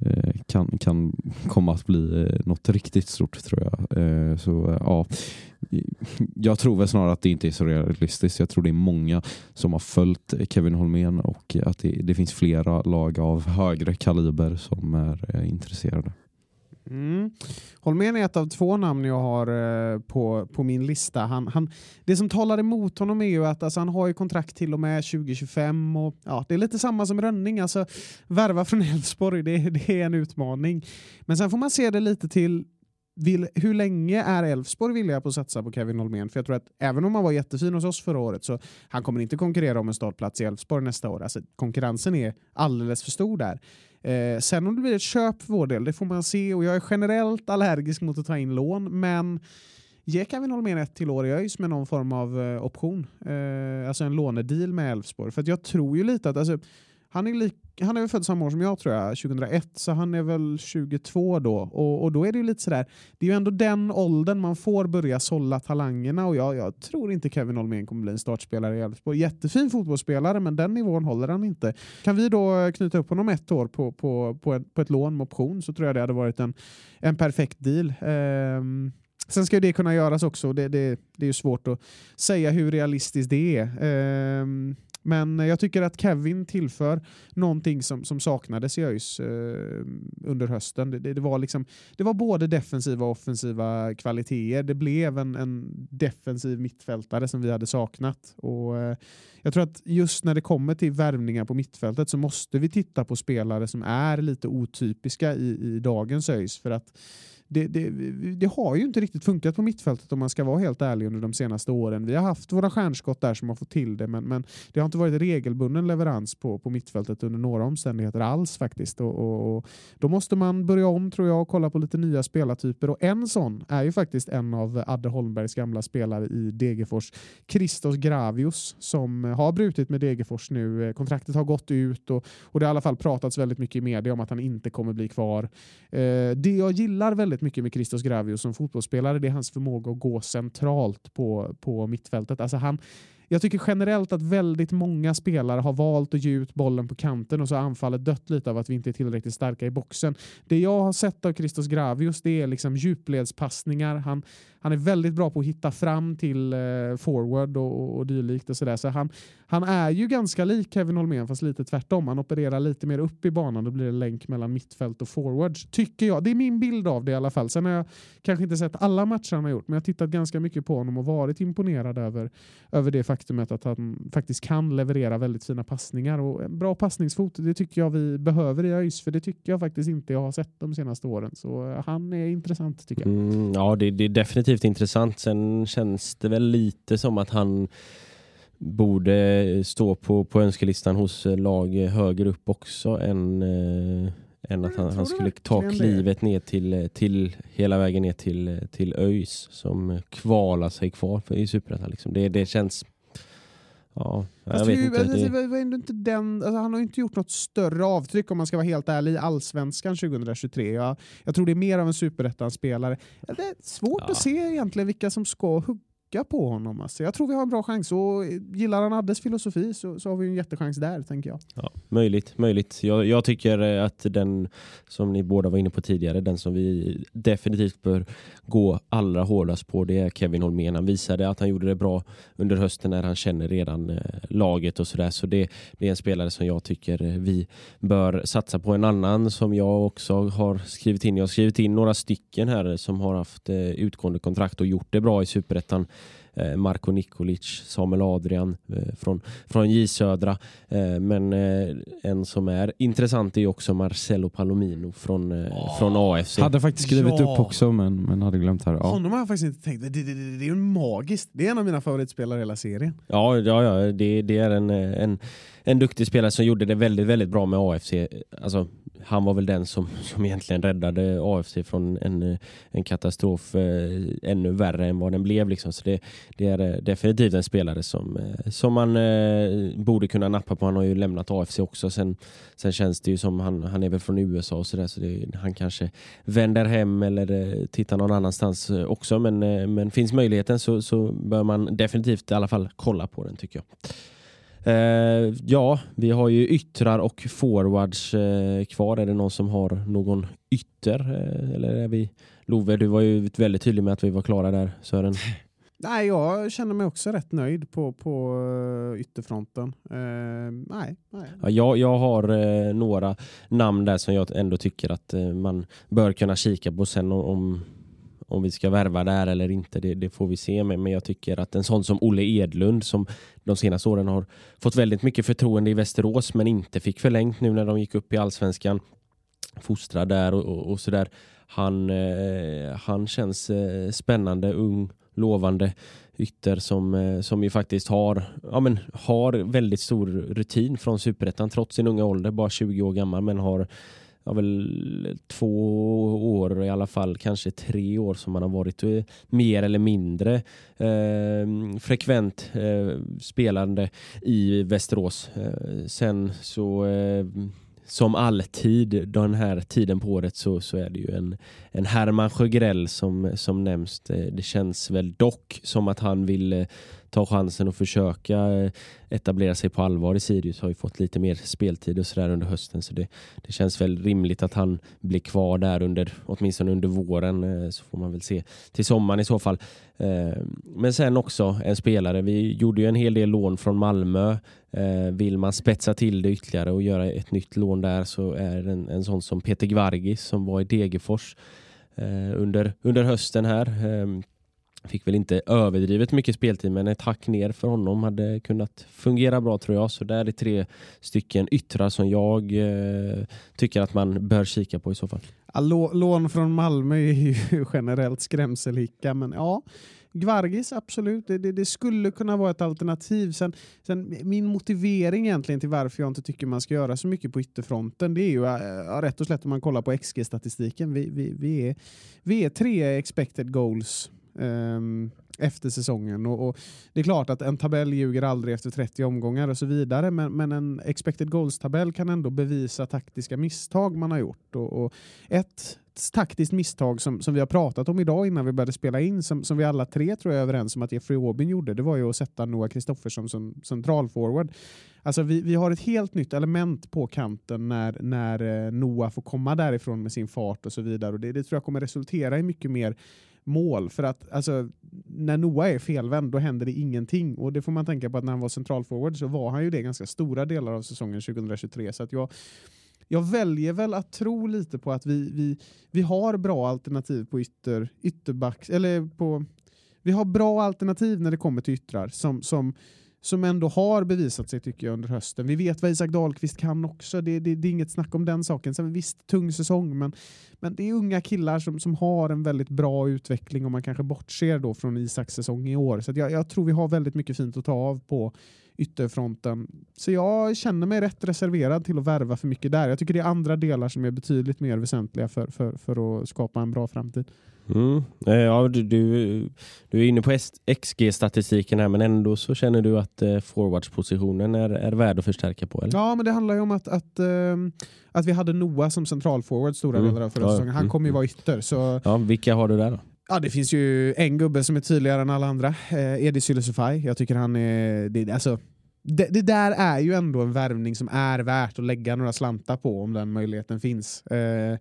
[SPEAKER 2] Eh, kan, kan komma att bli eh, något riktigt stort tror jag. Eh, så ja, jag tror väl snarare att det inte är så realistiskt. Jag tror det är många som har följt Kevin Holmén och att det, det finns flera lag av högre kaliber som är intresserade.
[SPEAKER 3] Mm. Holmén är ett av två namn jag har eh, på, på min lista. Han, han, det som talar emot honom är ju att alltså, han har ju kontrakt till och med 2025. Och, ja, det är lite samma som Rönning. Alltså, värva från Elfsborg, det, det är en utmaning. Men sen får man se det lite till vill, hur länge är Elfsborg villiga på att satsa på Kevin Holmén? För jag tror att även om han var jättefin hos oss förra året så han kommer inte konkurrera om en startplats i Elfsborg nästa år. Alltså, konkurrensen är alldeles för stor där. Eh, sen om det blir ett köp för vår del, det får man se. Och jag är generellt allergisk mot att ta in lån, men ge Kevin Holmén ett till år i ÖIS med någon form av eh, option. Eh, alltså en lånedeal med Elfsborg. För jag tror ju lite att alltså, han är, lik, han är väl född samma år som jag tror jag, 2001, så han är väl 22 då. Och, och då är det ju lite sådär, det är ju ändå den åldern man får börja sålla talangerna och jag, jag tror inte Kevin Holmén kommer bli en startspelare i Elfsborg. Jättefin fotbollsspelare men den nivån håller han inte. Kan vi då knyta upp honom ett år på, på, på, ett, på ett lån med option så tror jag det hade varit en, en perfekt deal. Um, Sen ska det kunna göras också. Det, det, det är ju svårt att säga hur realistiskt det är. Um, men jag tycker att Kevin tillför någonting som, som saknades i ÖIS eh, under hösten. Det, det, det, var liksom, det var både defensiva och offensiva kvaliteter. Det blev en, en defensiv mittfältare som vi hade saknat. Och, eh, jag tror att just när det kommer till värvningar på mittfältet så måste vi titta på spelare som är lite otypiska i, i dagens ÖIS. För att det, det, det, har ju inte riktigt funkat på mittfältet om man ska vara helt ärlig under de senaste åren. Vi har haft våra stjärnskott där som har fått till det men, men det har inte varit regelbunden leverans på, på mittfältet under några omständigheter alls faktiskt. Och, och, och, då måste man börja om tror jag och kolla på lite nya spelartyper och en sån är ju faktiskt en av Adde Holmbergs gamla spelare i Degerfors, Christos Gravius som har brutit med Degerfors nu. Kontraktet har gått ut och, och det har i alla fall pratats väldigt mycket i media om att han inte kommer bli kvar. Eh, det jag gillar väldigt väldigt mycket med Christos Gravius som fotbollsspelare det är hans förmåga att gå centralt på, på mittfältet. Alltså han, jag tycker generellt att väldigt många spelare har valt att ge ut bollen på kanten och så har anfallet dött lite av att vi inte är tillräckligt starka i boxen. Det jag har sett av Christos Gravius det är liksom djupledspassningar. Han, han är väldigt bra på att hitta fram till eh, forward och, och dylikt. Och så där. Så han, han är ju ganska lik Kevin Holmén fast lite tvärtom. Han opererar lite mer upp i banan. Då blir det länk mellan mittfält och forwards. Tycker jag. Det är min bild av det i alla fall. Sen har jag kanske inte sett alla matcher han har gjort men jag har tittat ganska mycket på honom och varit imponerad över, över det faktumet att han faktiskt kan leverera väldigt fina passningar. Och en bra passningsfot, det tycker jag vi behöver i ÖIS, för det tycker jag faktiskt inte jag har sett de senaste åren. Så eh, han är intressant tycker jag.
[SPEAKER 1] Mm, ja, det, det är definitivt intressant. Sen känns det väl lite som att han borde stå på, på önskelistan hos lag högre upp också än, eh, än att
[SPEAKER 3] Jag
[SPEAKER 1] han, han skulle ta klivet ner till, till hela vägen ner till, till ÖIS som kvalar sig kvar för, i Superettan. Liksom. Det, det känns... Ja, jag
[SPEAKER 3] Fast
[SPEAKER 1] vet
[SPEAKER 3] det är ju-
[SPEAKER 1] inte.
[SPEAKER 3] alltså,
[SPEAKER 1] Det,
[SPEAKER 3] det var ändå inte den, alltså, han har ju inte gjort något större avtryck om man ska vara helt ärlig i allsvenskan 2023. Jag, jag tror det är mer av en superettan-spelare. Det är svårt
[SPEAKER 1] Ja.
[SPEAKER 3] att se egentligen vilka som ska hugga på honom. Alltså. Jag tror vi har en bra chans och gillar han Addes filosofi så, så har vi en jättechans där tänker jag.
[SPEAKER 1] Ja, möjligt, möjligt. Jag, jag tycker eh, att den som ni båda var inne på tidigare, den som vi definitivt bör gå allra hårdast på, det är Kevin Holmén. Han visade att han gjorde det bra under hösten när han känner redan eh, laget och sådär. Så det, det är en spelare som jag tycker eh, vi bör satsa på. En annan som jag också har skrivit in, jag har skrivit in några stycken här som har haft utgående kontrakt och gjort det bra i Superettan. Eh, Marko Nikolic, Samuel Adrian eh, från, från J Södra. Eh, men en som är intressant är också Marcelo Palomino från, eh, från AFC.
[SPEAKER 2] Hade faktiskt skrivit
[SPEAKER 3] Ja.
[SPEAKER 2] upp också men, men hade glömt här. Ja.
[SPEAKER 3] Honom har jag faktiskt inte tänkt. Det, det, det, det är ju magiskt. Det är en av mina favoritspelare i hela serien.
[SPEAKER 1] Ja, ja, ja det, det är en, en, en duktig spelare som gjorde det väldigt, väldigt bra med AFC. Alltså, han var väl den som, som egentligen räddade AFC från en, en katastrof eh, ännu värre än vad den blev. Liksom. Så det, det är eh, definitivt en spelare som, eh, som man eh, borde kunna nappa på. Han har ju lämnat AFC också. Sen, sen känns det ju som han, han är väl från USA och sådär så det, han kanske vänder hem eller eh, tittar någon annanstans också. Men, eh, men finns möjligheten så, så bör man definitivt i alla fall kolla på den tycker jag. Eh, ja, vi har ju yttrar och forwards eh, kvar. Är det någon som har någon ytter? Eh, eller är vi... Love, du var ju väldigt tydlig med att vi var klara där, Sören.
[SPEAKER 3] Nej, jag känner mig också rätt nöjd på, på eh, ytterfronten. Eh, nej, nej.
[SPEAKER 1] Ja, jag, jag har eh, några namn där som jag ändå tycker att man bör kunna kika på sen om, om vi ska värva där eller inte. Det, det får vi se. Men, men jag tycker att en sån som Olle Edlund som de senaste åren har fått väldigt mycket förtroende i Västerås men inte fick förlängt nu när de gick upp i allsvenskan. Fostrad där och, och, och sådär. Han, eh, han känns eh, spännande, ung, lovande ytter som, eh, som ju faktiskt har, ja, men, har väldigt stor rutin från superettan trots sin unga ålder, bara 20 år gammal men har ja, väl två år i alla fall, kanske tre år som man har varit eh, mer eller mindre eh, frekvent eh, spelande i Västerås. Eh, sen så eh, som alltid den här tiden på året så, så är det ju en, en Herman Sjögrell som, som nämns. Det, det känns väl dock som att han vill eh, ta chansen och försöka eh, etablera sig på allvar i Sirius. Har ju fått lite mer speltid och sådär under hösten så det, det känns väl rimligt att han blir kvar där under, åtminstone under våren eh, så får man väl se till sommaren i så fall. Eh, men sen också en spelare, vi gjorde ju en hel del lån från Malmö. Vill man spetsa till det ytterligare och göra ett nytt lån där så är det en, en sån som Peter Gvargis som var i Degerfors under, under hösten här. Fick väl inte överdrivet mycket speltid men ett hack ner för honom hade kunnat fungera bra tror jag. Så där är tre stycken yttrar som jag eh, tycker att man bör kika på i så fall.
[SPEAKER 3] Ja, lån från Malmö är ju generellt skrämselhicka, men ja. Gvargis, absolut. Det, det, det skulle kunna vara ett alternativ. Sen, sen, min motivering egentligen till varför jag inte tycker man ska göra så mycket på ytterfronten, det är ju äh, rätt och slätt om man kollar på XG-statistiken. Vi, vi, vi, är, vi är tre expected goals Ehm, efter säsongen. Och, och Det är klart att en tabell ljuger aldrig efter 30 omgångar och så vidare, men, men en expected goals-tabell kan ändå bevisa taktiska misstag man har gjort. Och, och ett taktiskt misstag som, som vi har pratat om idag innan vi började spela in, som, som vi alla tre tror jag är överens om att Jeffrey Aubin gjorde, det var ju att sätta Noah Kristoffersson som centralforward. Alltså vi, vi har ett helt nytt element på kanten när, när eh, Noah får komma därifrån med sin fart och så vidare. Och det, det tror jag kommer resultera i mycket mer mål. För att alltså, när Noah är felvänd då händer det ingenting. Och det får man tänka på att när han var centralforward så var han ju det ganska stora delar av säsongen 2023. Så att jag, jag väljer väl att tro lite på att vi, vi, vi har bra alternativ på ytter, ytterback, eller på vi har bra alternativ när det kommer till yttrar som, som som ändå har bevisat sig tycker jag under hösten. Vi vet vad Isak Dahlqvist kan också, det, det, det är inget snack om den saken. Sen visst, tung säsong, men, men det är unga killar som, som har en väldigt bra utveckling om man kanske bortser då från Isaks säsong i år. Så jag, jag tror vi har väldigt mycket fint att ta av på ytterfronten. Så jag känner mig rätt reserverad till att värva för mycket där. Jag tycker det är andra delar som är betydligt mer väsentliga för, för, för att skapa en bra framtid.
[SPEAKER 1] Mm. Eh, Ja, du, du, du är inne på XG-statistiken här men ändå så känner du att eh, forwardspositionen är, är värd att förstärka på? Eller?
[SPEAKER 3] Ja, men det handlar ju om att, att, ehm, att vi hade Noah som centralforward stora
[SPEAKER 1] Mm.
[SPEAKER 3] delar av förra
[SPEAKER 1] Ja,
[SPEAKER 3] säsongen. Han
[SPEAKER 1] mm,
[SPEAKER 3] kommer ju vara ytter. Så,
[SPEAKER 1] Ja, vilka har du där då?
[SPEAKER 3] ja, det finns ju en gubbe som är tydligare än alla andra. Eh, Edi Sylisufaj. Jag tycker han är... Det, alltså, det, det där är ju ändå en värvning som är värt att lägga några slantar på om den möjligheten finns. Eh,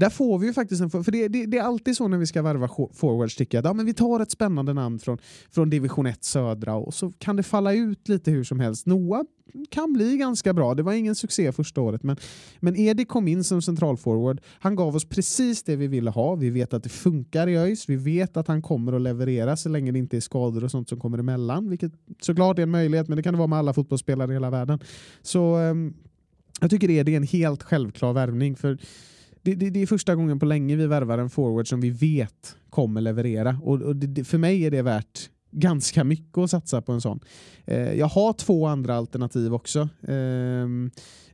[SPEAKER 3] där får vi ju faktiskt en... För det, det, det är alltid så när vi ska värva forwards tycker jag. att, Ja, men vi tar ett spännande namn från, från division 1 södra och så kan det falla ut lite hur som helst. Noah kan bli ganska bra. Det var ingen succé första året men, men Edi kom in som centralforward. Han gav oss precis det vi ville ha. Vi vet att det funkar i ÖIS. Vi vet att han kommer att leverera så länge det inte är skador och sånt som kommer emellan. Vilket såklart är en möjlighet men det kan det vara med alla fotbollsspelare i hela världen. Så ehm, jag tycker Edi är en helt självklar värvning. För det, det, det är första gången på länge vi värvar en forward som vi vet kommer leverera. Och, och det, för mig är det värt ganska mycket att satsa på en sån. Eh, jag har två andra alternativ också. Eh,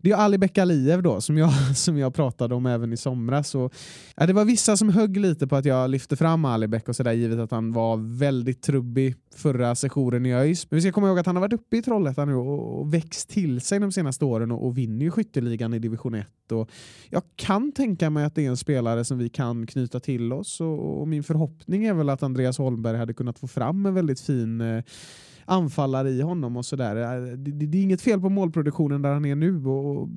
[SPEAKER 3] det är Ali Bekaliev då, som jag, som jag pratade om även i somras. Och, ja, det var vissa som högg lite på att jag lyfte fram Ali Bek och sådär, givet att han var väldigt trubbig förra sessionen i ÖIS. Men vi ska komma ihåg att han har varit uppe i Trollhättan nu och, och växt till sig de senaste åren och, och vinner ju skytteligan i division 1. Och jag kan tänka mig att det är en spelare som vi kan knyta till oss och, och min förhoppning är väl att Andreas Holmberg hade kunnat få fram en väldigt fin eh, anfallare i honom och sådär. Eh, det, det, det är inget fel på målproduktionen där han är nu och, och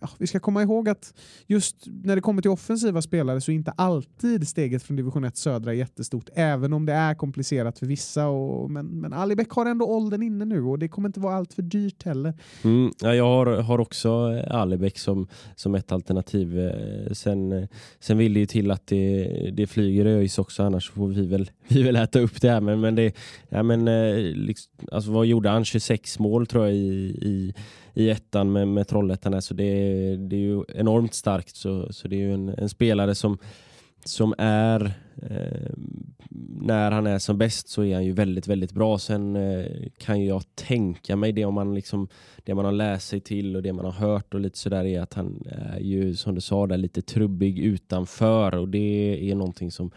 [SPEAKER 3] ja, vi ska komma ihåg att just när det kommer till offensiva spelare så är inte alltid steget från division 1 södra jättestort, även om det är komplicerat för vissa. Och, men, men Ali har ändå åldern inne nu och det kommer inte vara allt för dyrt heller.
[SPEAKER 1] Mm, ja, jag har, har också eh, Alibek som, som ett alternativ. Eh, sen, sen vill det ju till att det, det flyger i ÖIS också, annars får vi väl, vi väl äta upp det här. Men, men, det, ja, men liksom, alltså, vad gjorde han? 26 mål tror jag i, i, i ettan med, med Trollhättan. Så det, det är ju enormt starkt. Så, så det är ju en, en spelare som, som är eh, när han är som bäst så är han ju väldigt, väldigt bra. Sen eh, kan jag tänka mig det om man liksom det man har läst sig till och det man har hört och lite sådär är att han är ju som du sa där lite trubbig utanför och det är någonting som,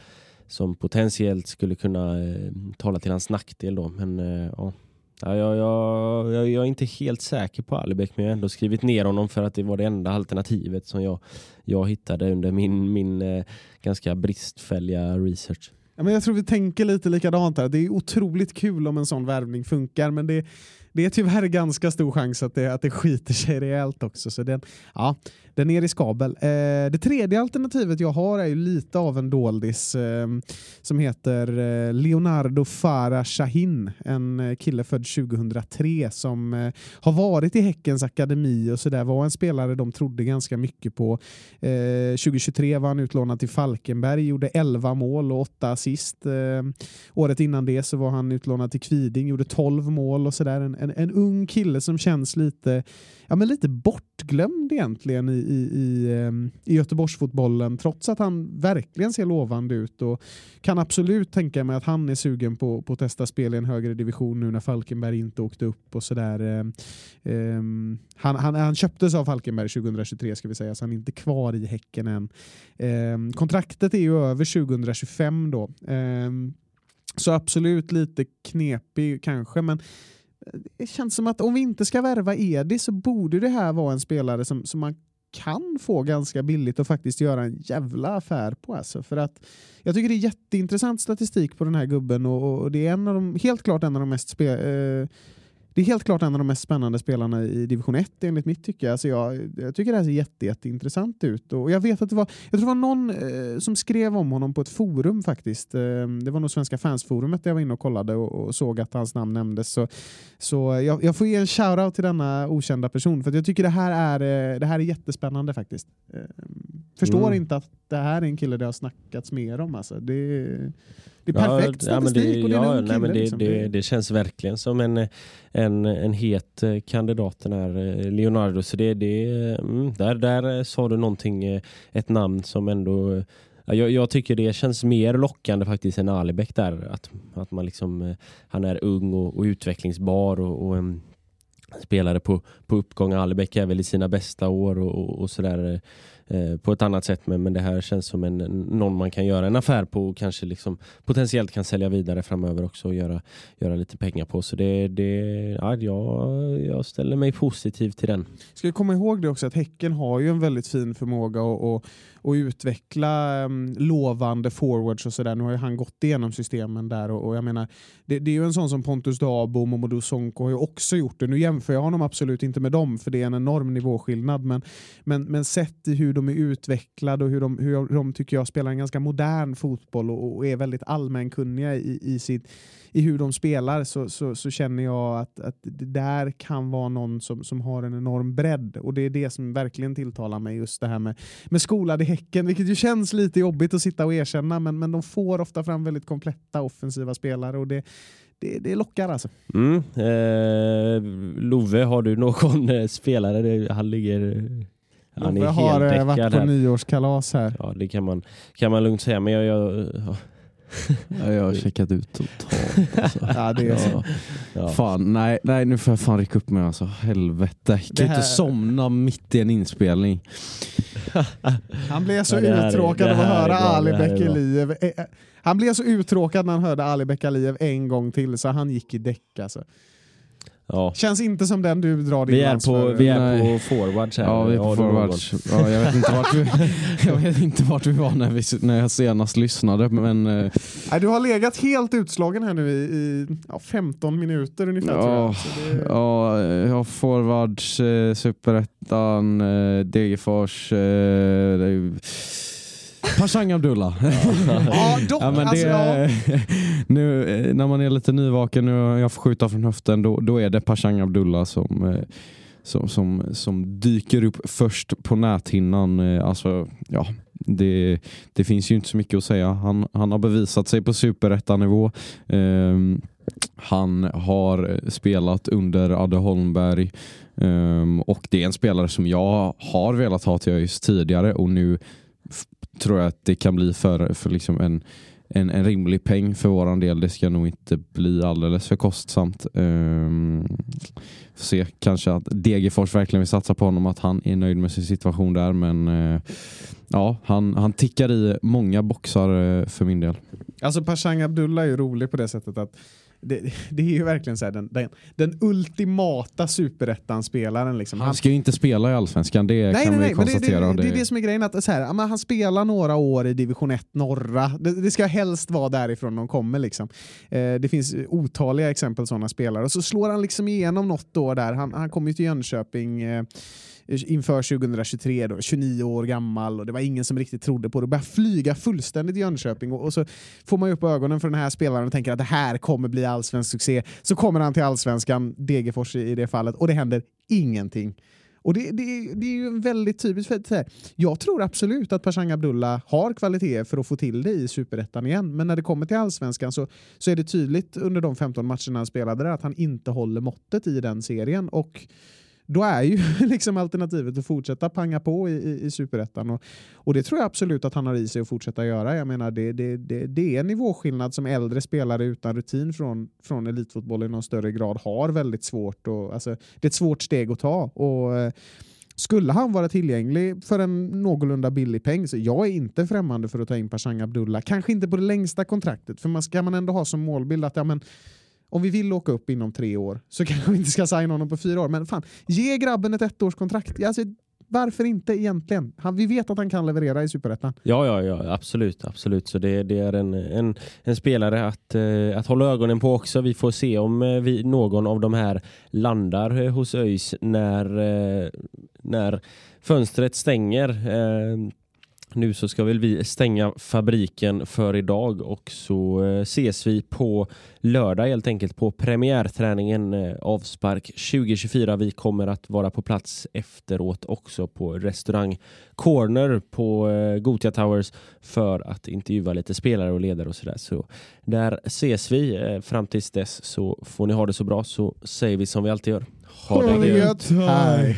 [SPEAKER 1] som potentiellt skulle kunna eh, tala till hans nackdel då. Men eh, ja. Ja, jag, jag, jag, jag är inte helt säker på Alibek men jag har ändå skrivit ner honom för att det var det enda alternativet som jag, jag hittade under min, min eh, ganska bristfälliga research.
[SPEAKER 3] Ja, men jag tror vi tänker lite likadant här. Det är otroligt kul om en sån värvning funkar men det, det är tyvärr ganska stor chans att det, att det skiter sig rejält också. Så den, ja, den är riskabel. Eh, det tredje alternativet jag har är ju lite av en doldis eh, som heter eh, Leonardo Farah Shahin. En eh, kille född 2003 som eh, har varit i Häckens akademi och sådär. Var en spelare de trodde ganska mycket på. Eh, 2023 var han utlånad till Falkenberg, gjorde 11 mål och 8 assist. Eh, året innan det så var han utlånad till Kviding, gjorde 12 mål och sådär. En, en, en ung kille som känns lite, ja, men lite bortglömd egentligen i, i, i, ehm, i Göteborgsfotbollen trots att han verkligen ser lovande ut och kan absolut tänka mig att han är sugen på, på att testa spel i en högre division nu när Falkenberg inte åkte upp och sådär. Ehm, ehm, han, han, han köptes av Falkenberg 2023 ska vi säga så han är inte kvar i Häcken än. Kontraktet är ju över 2025 då. Så absolut lite knepig kanske men det känns som att om vi inte ska värva Edi så borde det här vara en spelare som, som man kan få ganska billigt och faktiskt göra en jävla affär på. Alltså. För att jag tycker det är jätteintressant statistik på den här gubben och, och det är en av de, helt klart en av de mest spe, eh, det är helt klart en av de mest spännande spelarna i division 1 enligt mitt tycke. Alltså jag, jag tycker det här ser jätte, jätteintressant ut. Och jag vet att det var, jag tror det var någon eh, som skrev om honom på ett forum faktiskt. Eh, det var nog Svenska fansforumet där jag var inne och kollade och, och såg att hans namn nämndes. Så, så jag, jag får ge en shoutout till denna okända person för jag tycker det här är, eh, det här är jättespännande faktiskt. Eh, förstår
[SPEAKER 1] Mm.
[SPEAKER 3] inte att det här är en kille det har snackats mer om. Alltså. Det, det är perfekt
[SPEAKER 1] ja,
[SPEAKER 3] statistik
[SPEAKER 1] det,
[SPEAKER 3] och det är en
[SPEAKER 1] ja,
[SPEAKER 3] ung
[SPEAKER 1] nej, men det,
[SPEAKER 3] liksom.
[SPEAKER 1] det,
[SPEAKER 3] Det-
[SPEAKER 1] känns verkligen som en, en, en het eh, kandidat den här eh, Leonardo. Så det, det, mm, där, där eh, sa du någonting, ett namn som ändå ja, jag, jag tycker det känns mer lockande faktiskt än Alibek där. Att, att man liksom, han är ung och, och utvecklingsbar och, och em, spelare på, på uppgång. Alibek är väl i sina bästa år och, och, och sådär eh, på ett annat sätt. Men, men det här känns som en, någon man kan göra en affär på och kanske liksom potentiellt kan sälja vidare framöver också och göra, göra lite pengar på. Så det, det, ja, jag, jag ställer mig positiv till den.
[SPEAKER 3] Ska vi komma ihåg det också att Häcken har ju en väldigt fin förmåga att, och utveckla um, lovande forwards och sådär. Nu har ju han gått igenom systemen där och, och jag menar det, det är ju en sån som Pontus Dabo och Momodou Sonko har ju också gjort det. Nu jämför jag honom absolut inte med dem för det är en enorm nivåskillnad men, men, men sett i hur de är utvecklade och hur de, hur de tycker jag spelar en ganska modern fotboll och, och är väldigt allmänkunniga i, i, sitt, i hur de spelar så, så, så känner jag att, att det där kan vara någon som, som har en enorm bredd och det är det som verkligen tilltalar mig just det här med, med skolade Häcken vilket ju känns lite jobbigt att sitta och erkänna men, men de får ofta fram väldigt kompletta offensiva spelare och det, det, det lockar alltså.
[SPEAKER 1] Mm. Eh, Love, har du någon eh, spelare? Han ligger... Han är
[SPEAKER 3] Jag har eh, varit på
[SPEAKER 1] här.
[SPEAKER 3] nyårskalas här.
[SPEAKER 1] Ja, det kan man, kan man lugnt säga. Men jag, jag, ja,
[SPEAKER 2] Ja, jag har checkat ut totalt. Alltså.
[SPEAKER 3] Ja, det är så.
[SPEAKER 2] Ja. Fan, nej, nej, nu får jag fan rycka upp mig alltså. Helvete. Jag kan
[SPEAKER 3] här-
[SPEAKER 2] inte somna mitt i en inspelning.
[SPEAKER 3] Han blev så
[SPEAKER 1] Ja, är-
[SPEAKER 3] uttråkad
[SPEAKER 1] det
[SPEAKER 3] av att
[SPEAKER 1] är
[SPEAKER 3] höra Ali
[SPEAKER 1] är.
[SPEAKER 3] Bekelijev. Eh, eh, Han blev så uttråkad när han hörde Ali Bekalijev en gång till så han gick i däck alltså.
[SPEAKER 1] Ja.
[SPEAKER 3] Känns inte som den du drar din
[SPEAKER 1] Vi är
[SPEAKER 3] lans
[SPEAKER 1] på,
[SPEAKER 3] för.
[SPEAKER 1] vi är
[SPEAKER 2] Nej.
[SPEAKER 1] på forwards här.
[SPEAKER 2] Ja, vi är på forwards. Ja, jag, vet inte vart vi, jag vet inte vart vi var när, vi, när jag senast lyssnade. Men eh,
[SPEAKER 3] Nej, du har legat helt utslagen här nu i, i ja, 15 minuter ungefär. tror
[SPEAKER 2] ja,
[SPEAKER 3] jag. Det,
[SPEAKER 2] ja, jag har forwards, eh, superettan, eh, Degerfors. Eh, det är ju- Pashang Abdullah.
[SPEAKER 3] ja, dock,
[SPEAKER 2] Ja, men
[SPEAKER 3] alltså,
[SPEAKER 2] det,
[SPEAKER 3] ja.
[SPEAKER 2] nu, eh, när man är lite nyvaken och jag får skjuta från höften, då, då är det Pashang Abdullah som, eh, som, som, som dyker upp först på näthinnan. Eh, Alltså, ja, det, det finns ju inte så mycket att säga. Han, han har bevisat sig på superettanivå. Um, han har spelat under Adde Holmberg ehm, och det är en spelare som jag har velat ha till ÖIS tidigare och nu tror jag att det kan bli för, för liksom en, en, en rimlig peng för våran del. Det ska nog inte bli alldeles för kostsamt. Um, får se kanske att Degerfors verkligen vill satsa på honom, att han är nöjd med sin situation där. Men uh, ja, han, han tickar i många boxar uh, för min del.
[SPEAKER 3] Alltså Pashang Abdullah är ju rolig på det sättet att det, det är ju verkligen så här, den, den, den ultimata superettan-spelaren. Liksom.
[SPEAKER 2] Han ska ju inte spela i Allsvenskan, det
[SPEAKER 3] Nej,
[SPEAKER 2] kan
[SPEAKER 3] nej,
[SPEAKER 2] vi
[SPEAKER 3] nej, men det,
[SPEAKER 2] konstatera.
[SPEAKER 3] det, det är det som är grejen. Att, så här, han spelar några år i division 1 norra. Det, det ska helst vara därifrån de kommer. Liksom. Eh, det finns otaliga exempel sådana spelare. Och så slår han liksom igenom något år där. Han, han kom ju till Jönköping eh, inför 2023, då, 29 år gammal och det var ingen som riktigt trodde på det. Började flyga fullständigt i Jönköping och, och så får man ju upp ögonen för den här spelaren och tänker att det här kommer bli allsvensk succé. Så kommer han till allsvenskan, Degerfors i, i det fallet, och det händer ingenting. Och det, det, det är ju väldigt typiskt för så här. Jag tror absolut att Pashang Abdullah har kvaliteter för att få till det i superettan igen. Men när det kommer till allsvenskan så, så är det tydligt under de 15 matcherna han spelade där att han inte håller måttet i den serien. Och då är ju liksom alternativet att fortsätta panga på i, i, i superettan. Och, och det tror jag absolut att han har i sig att fortsätta göra. Jag menar, det, det, det, det är en nivåskillnad som äldre spelare utan rutin från, från elitfotboll i någon större grad har väldigt svårt. Och, alltså, det är ett svårt steg att ta. Och, eh, skulle han vara tillgänglig för en någorlunda billig peng så jag är inte främmande för att ta in Pashang Abdullah. Kanske inte på det längsta kontraktet för man ska man ändå ha som målbild att ja, men, om vi vill åka upp inom tre år så kanske vi inte ska signa honom på fyra år. Men fan, ge grabben ett ettårskontrakt. Alltså, varför inte egentligen? Han, vi vet att han kan leverera i Superettan.
[SPEAKER 1] Ja, ja, ja, absolut, absolut. Så det, det är en, en, en spelare att, eh, att hålla ögonen på också. Vi får se om eh, vi, någon av de här landar eh, hos ÖIS när, eh, när fönstret stänger. Eh, nu så ska väl vi stänga fabriken för idag och så eh, ses vi på lördag helt enkelt på premiärträningen eh, avspark 2024. Vi kommer att vara på plats efteråt också på restaurang Corner på eh, Gotia Towers för att intervjua lite spelare och ledare och sådär. Så där ses vi. Fram tills dess så får ni ha det så bra så säger vi som vi alltid gör.
[SPEAKER 4] Ha det gött! Hej!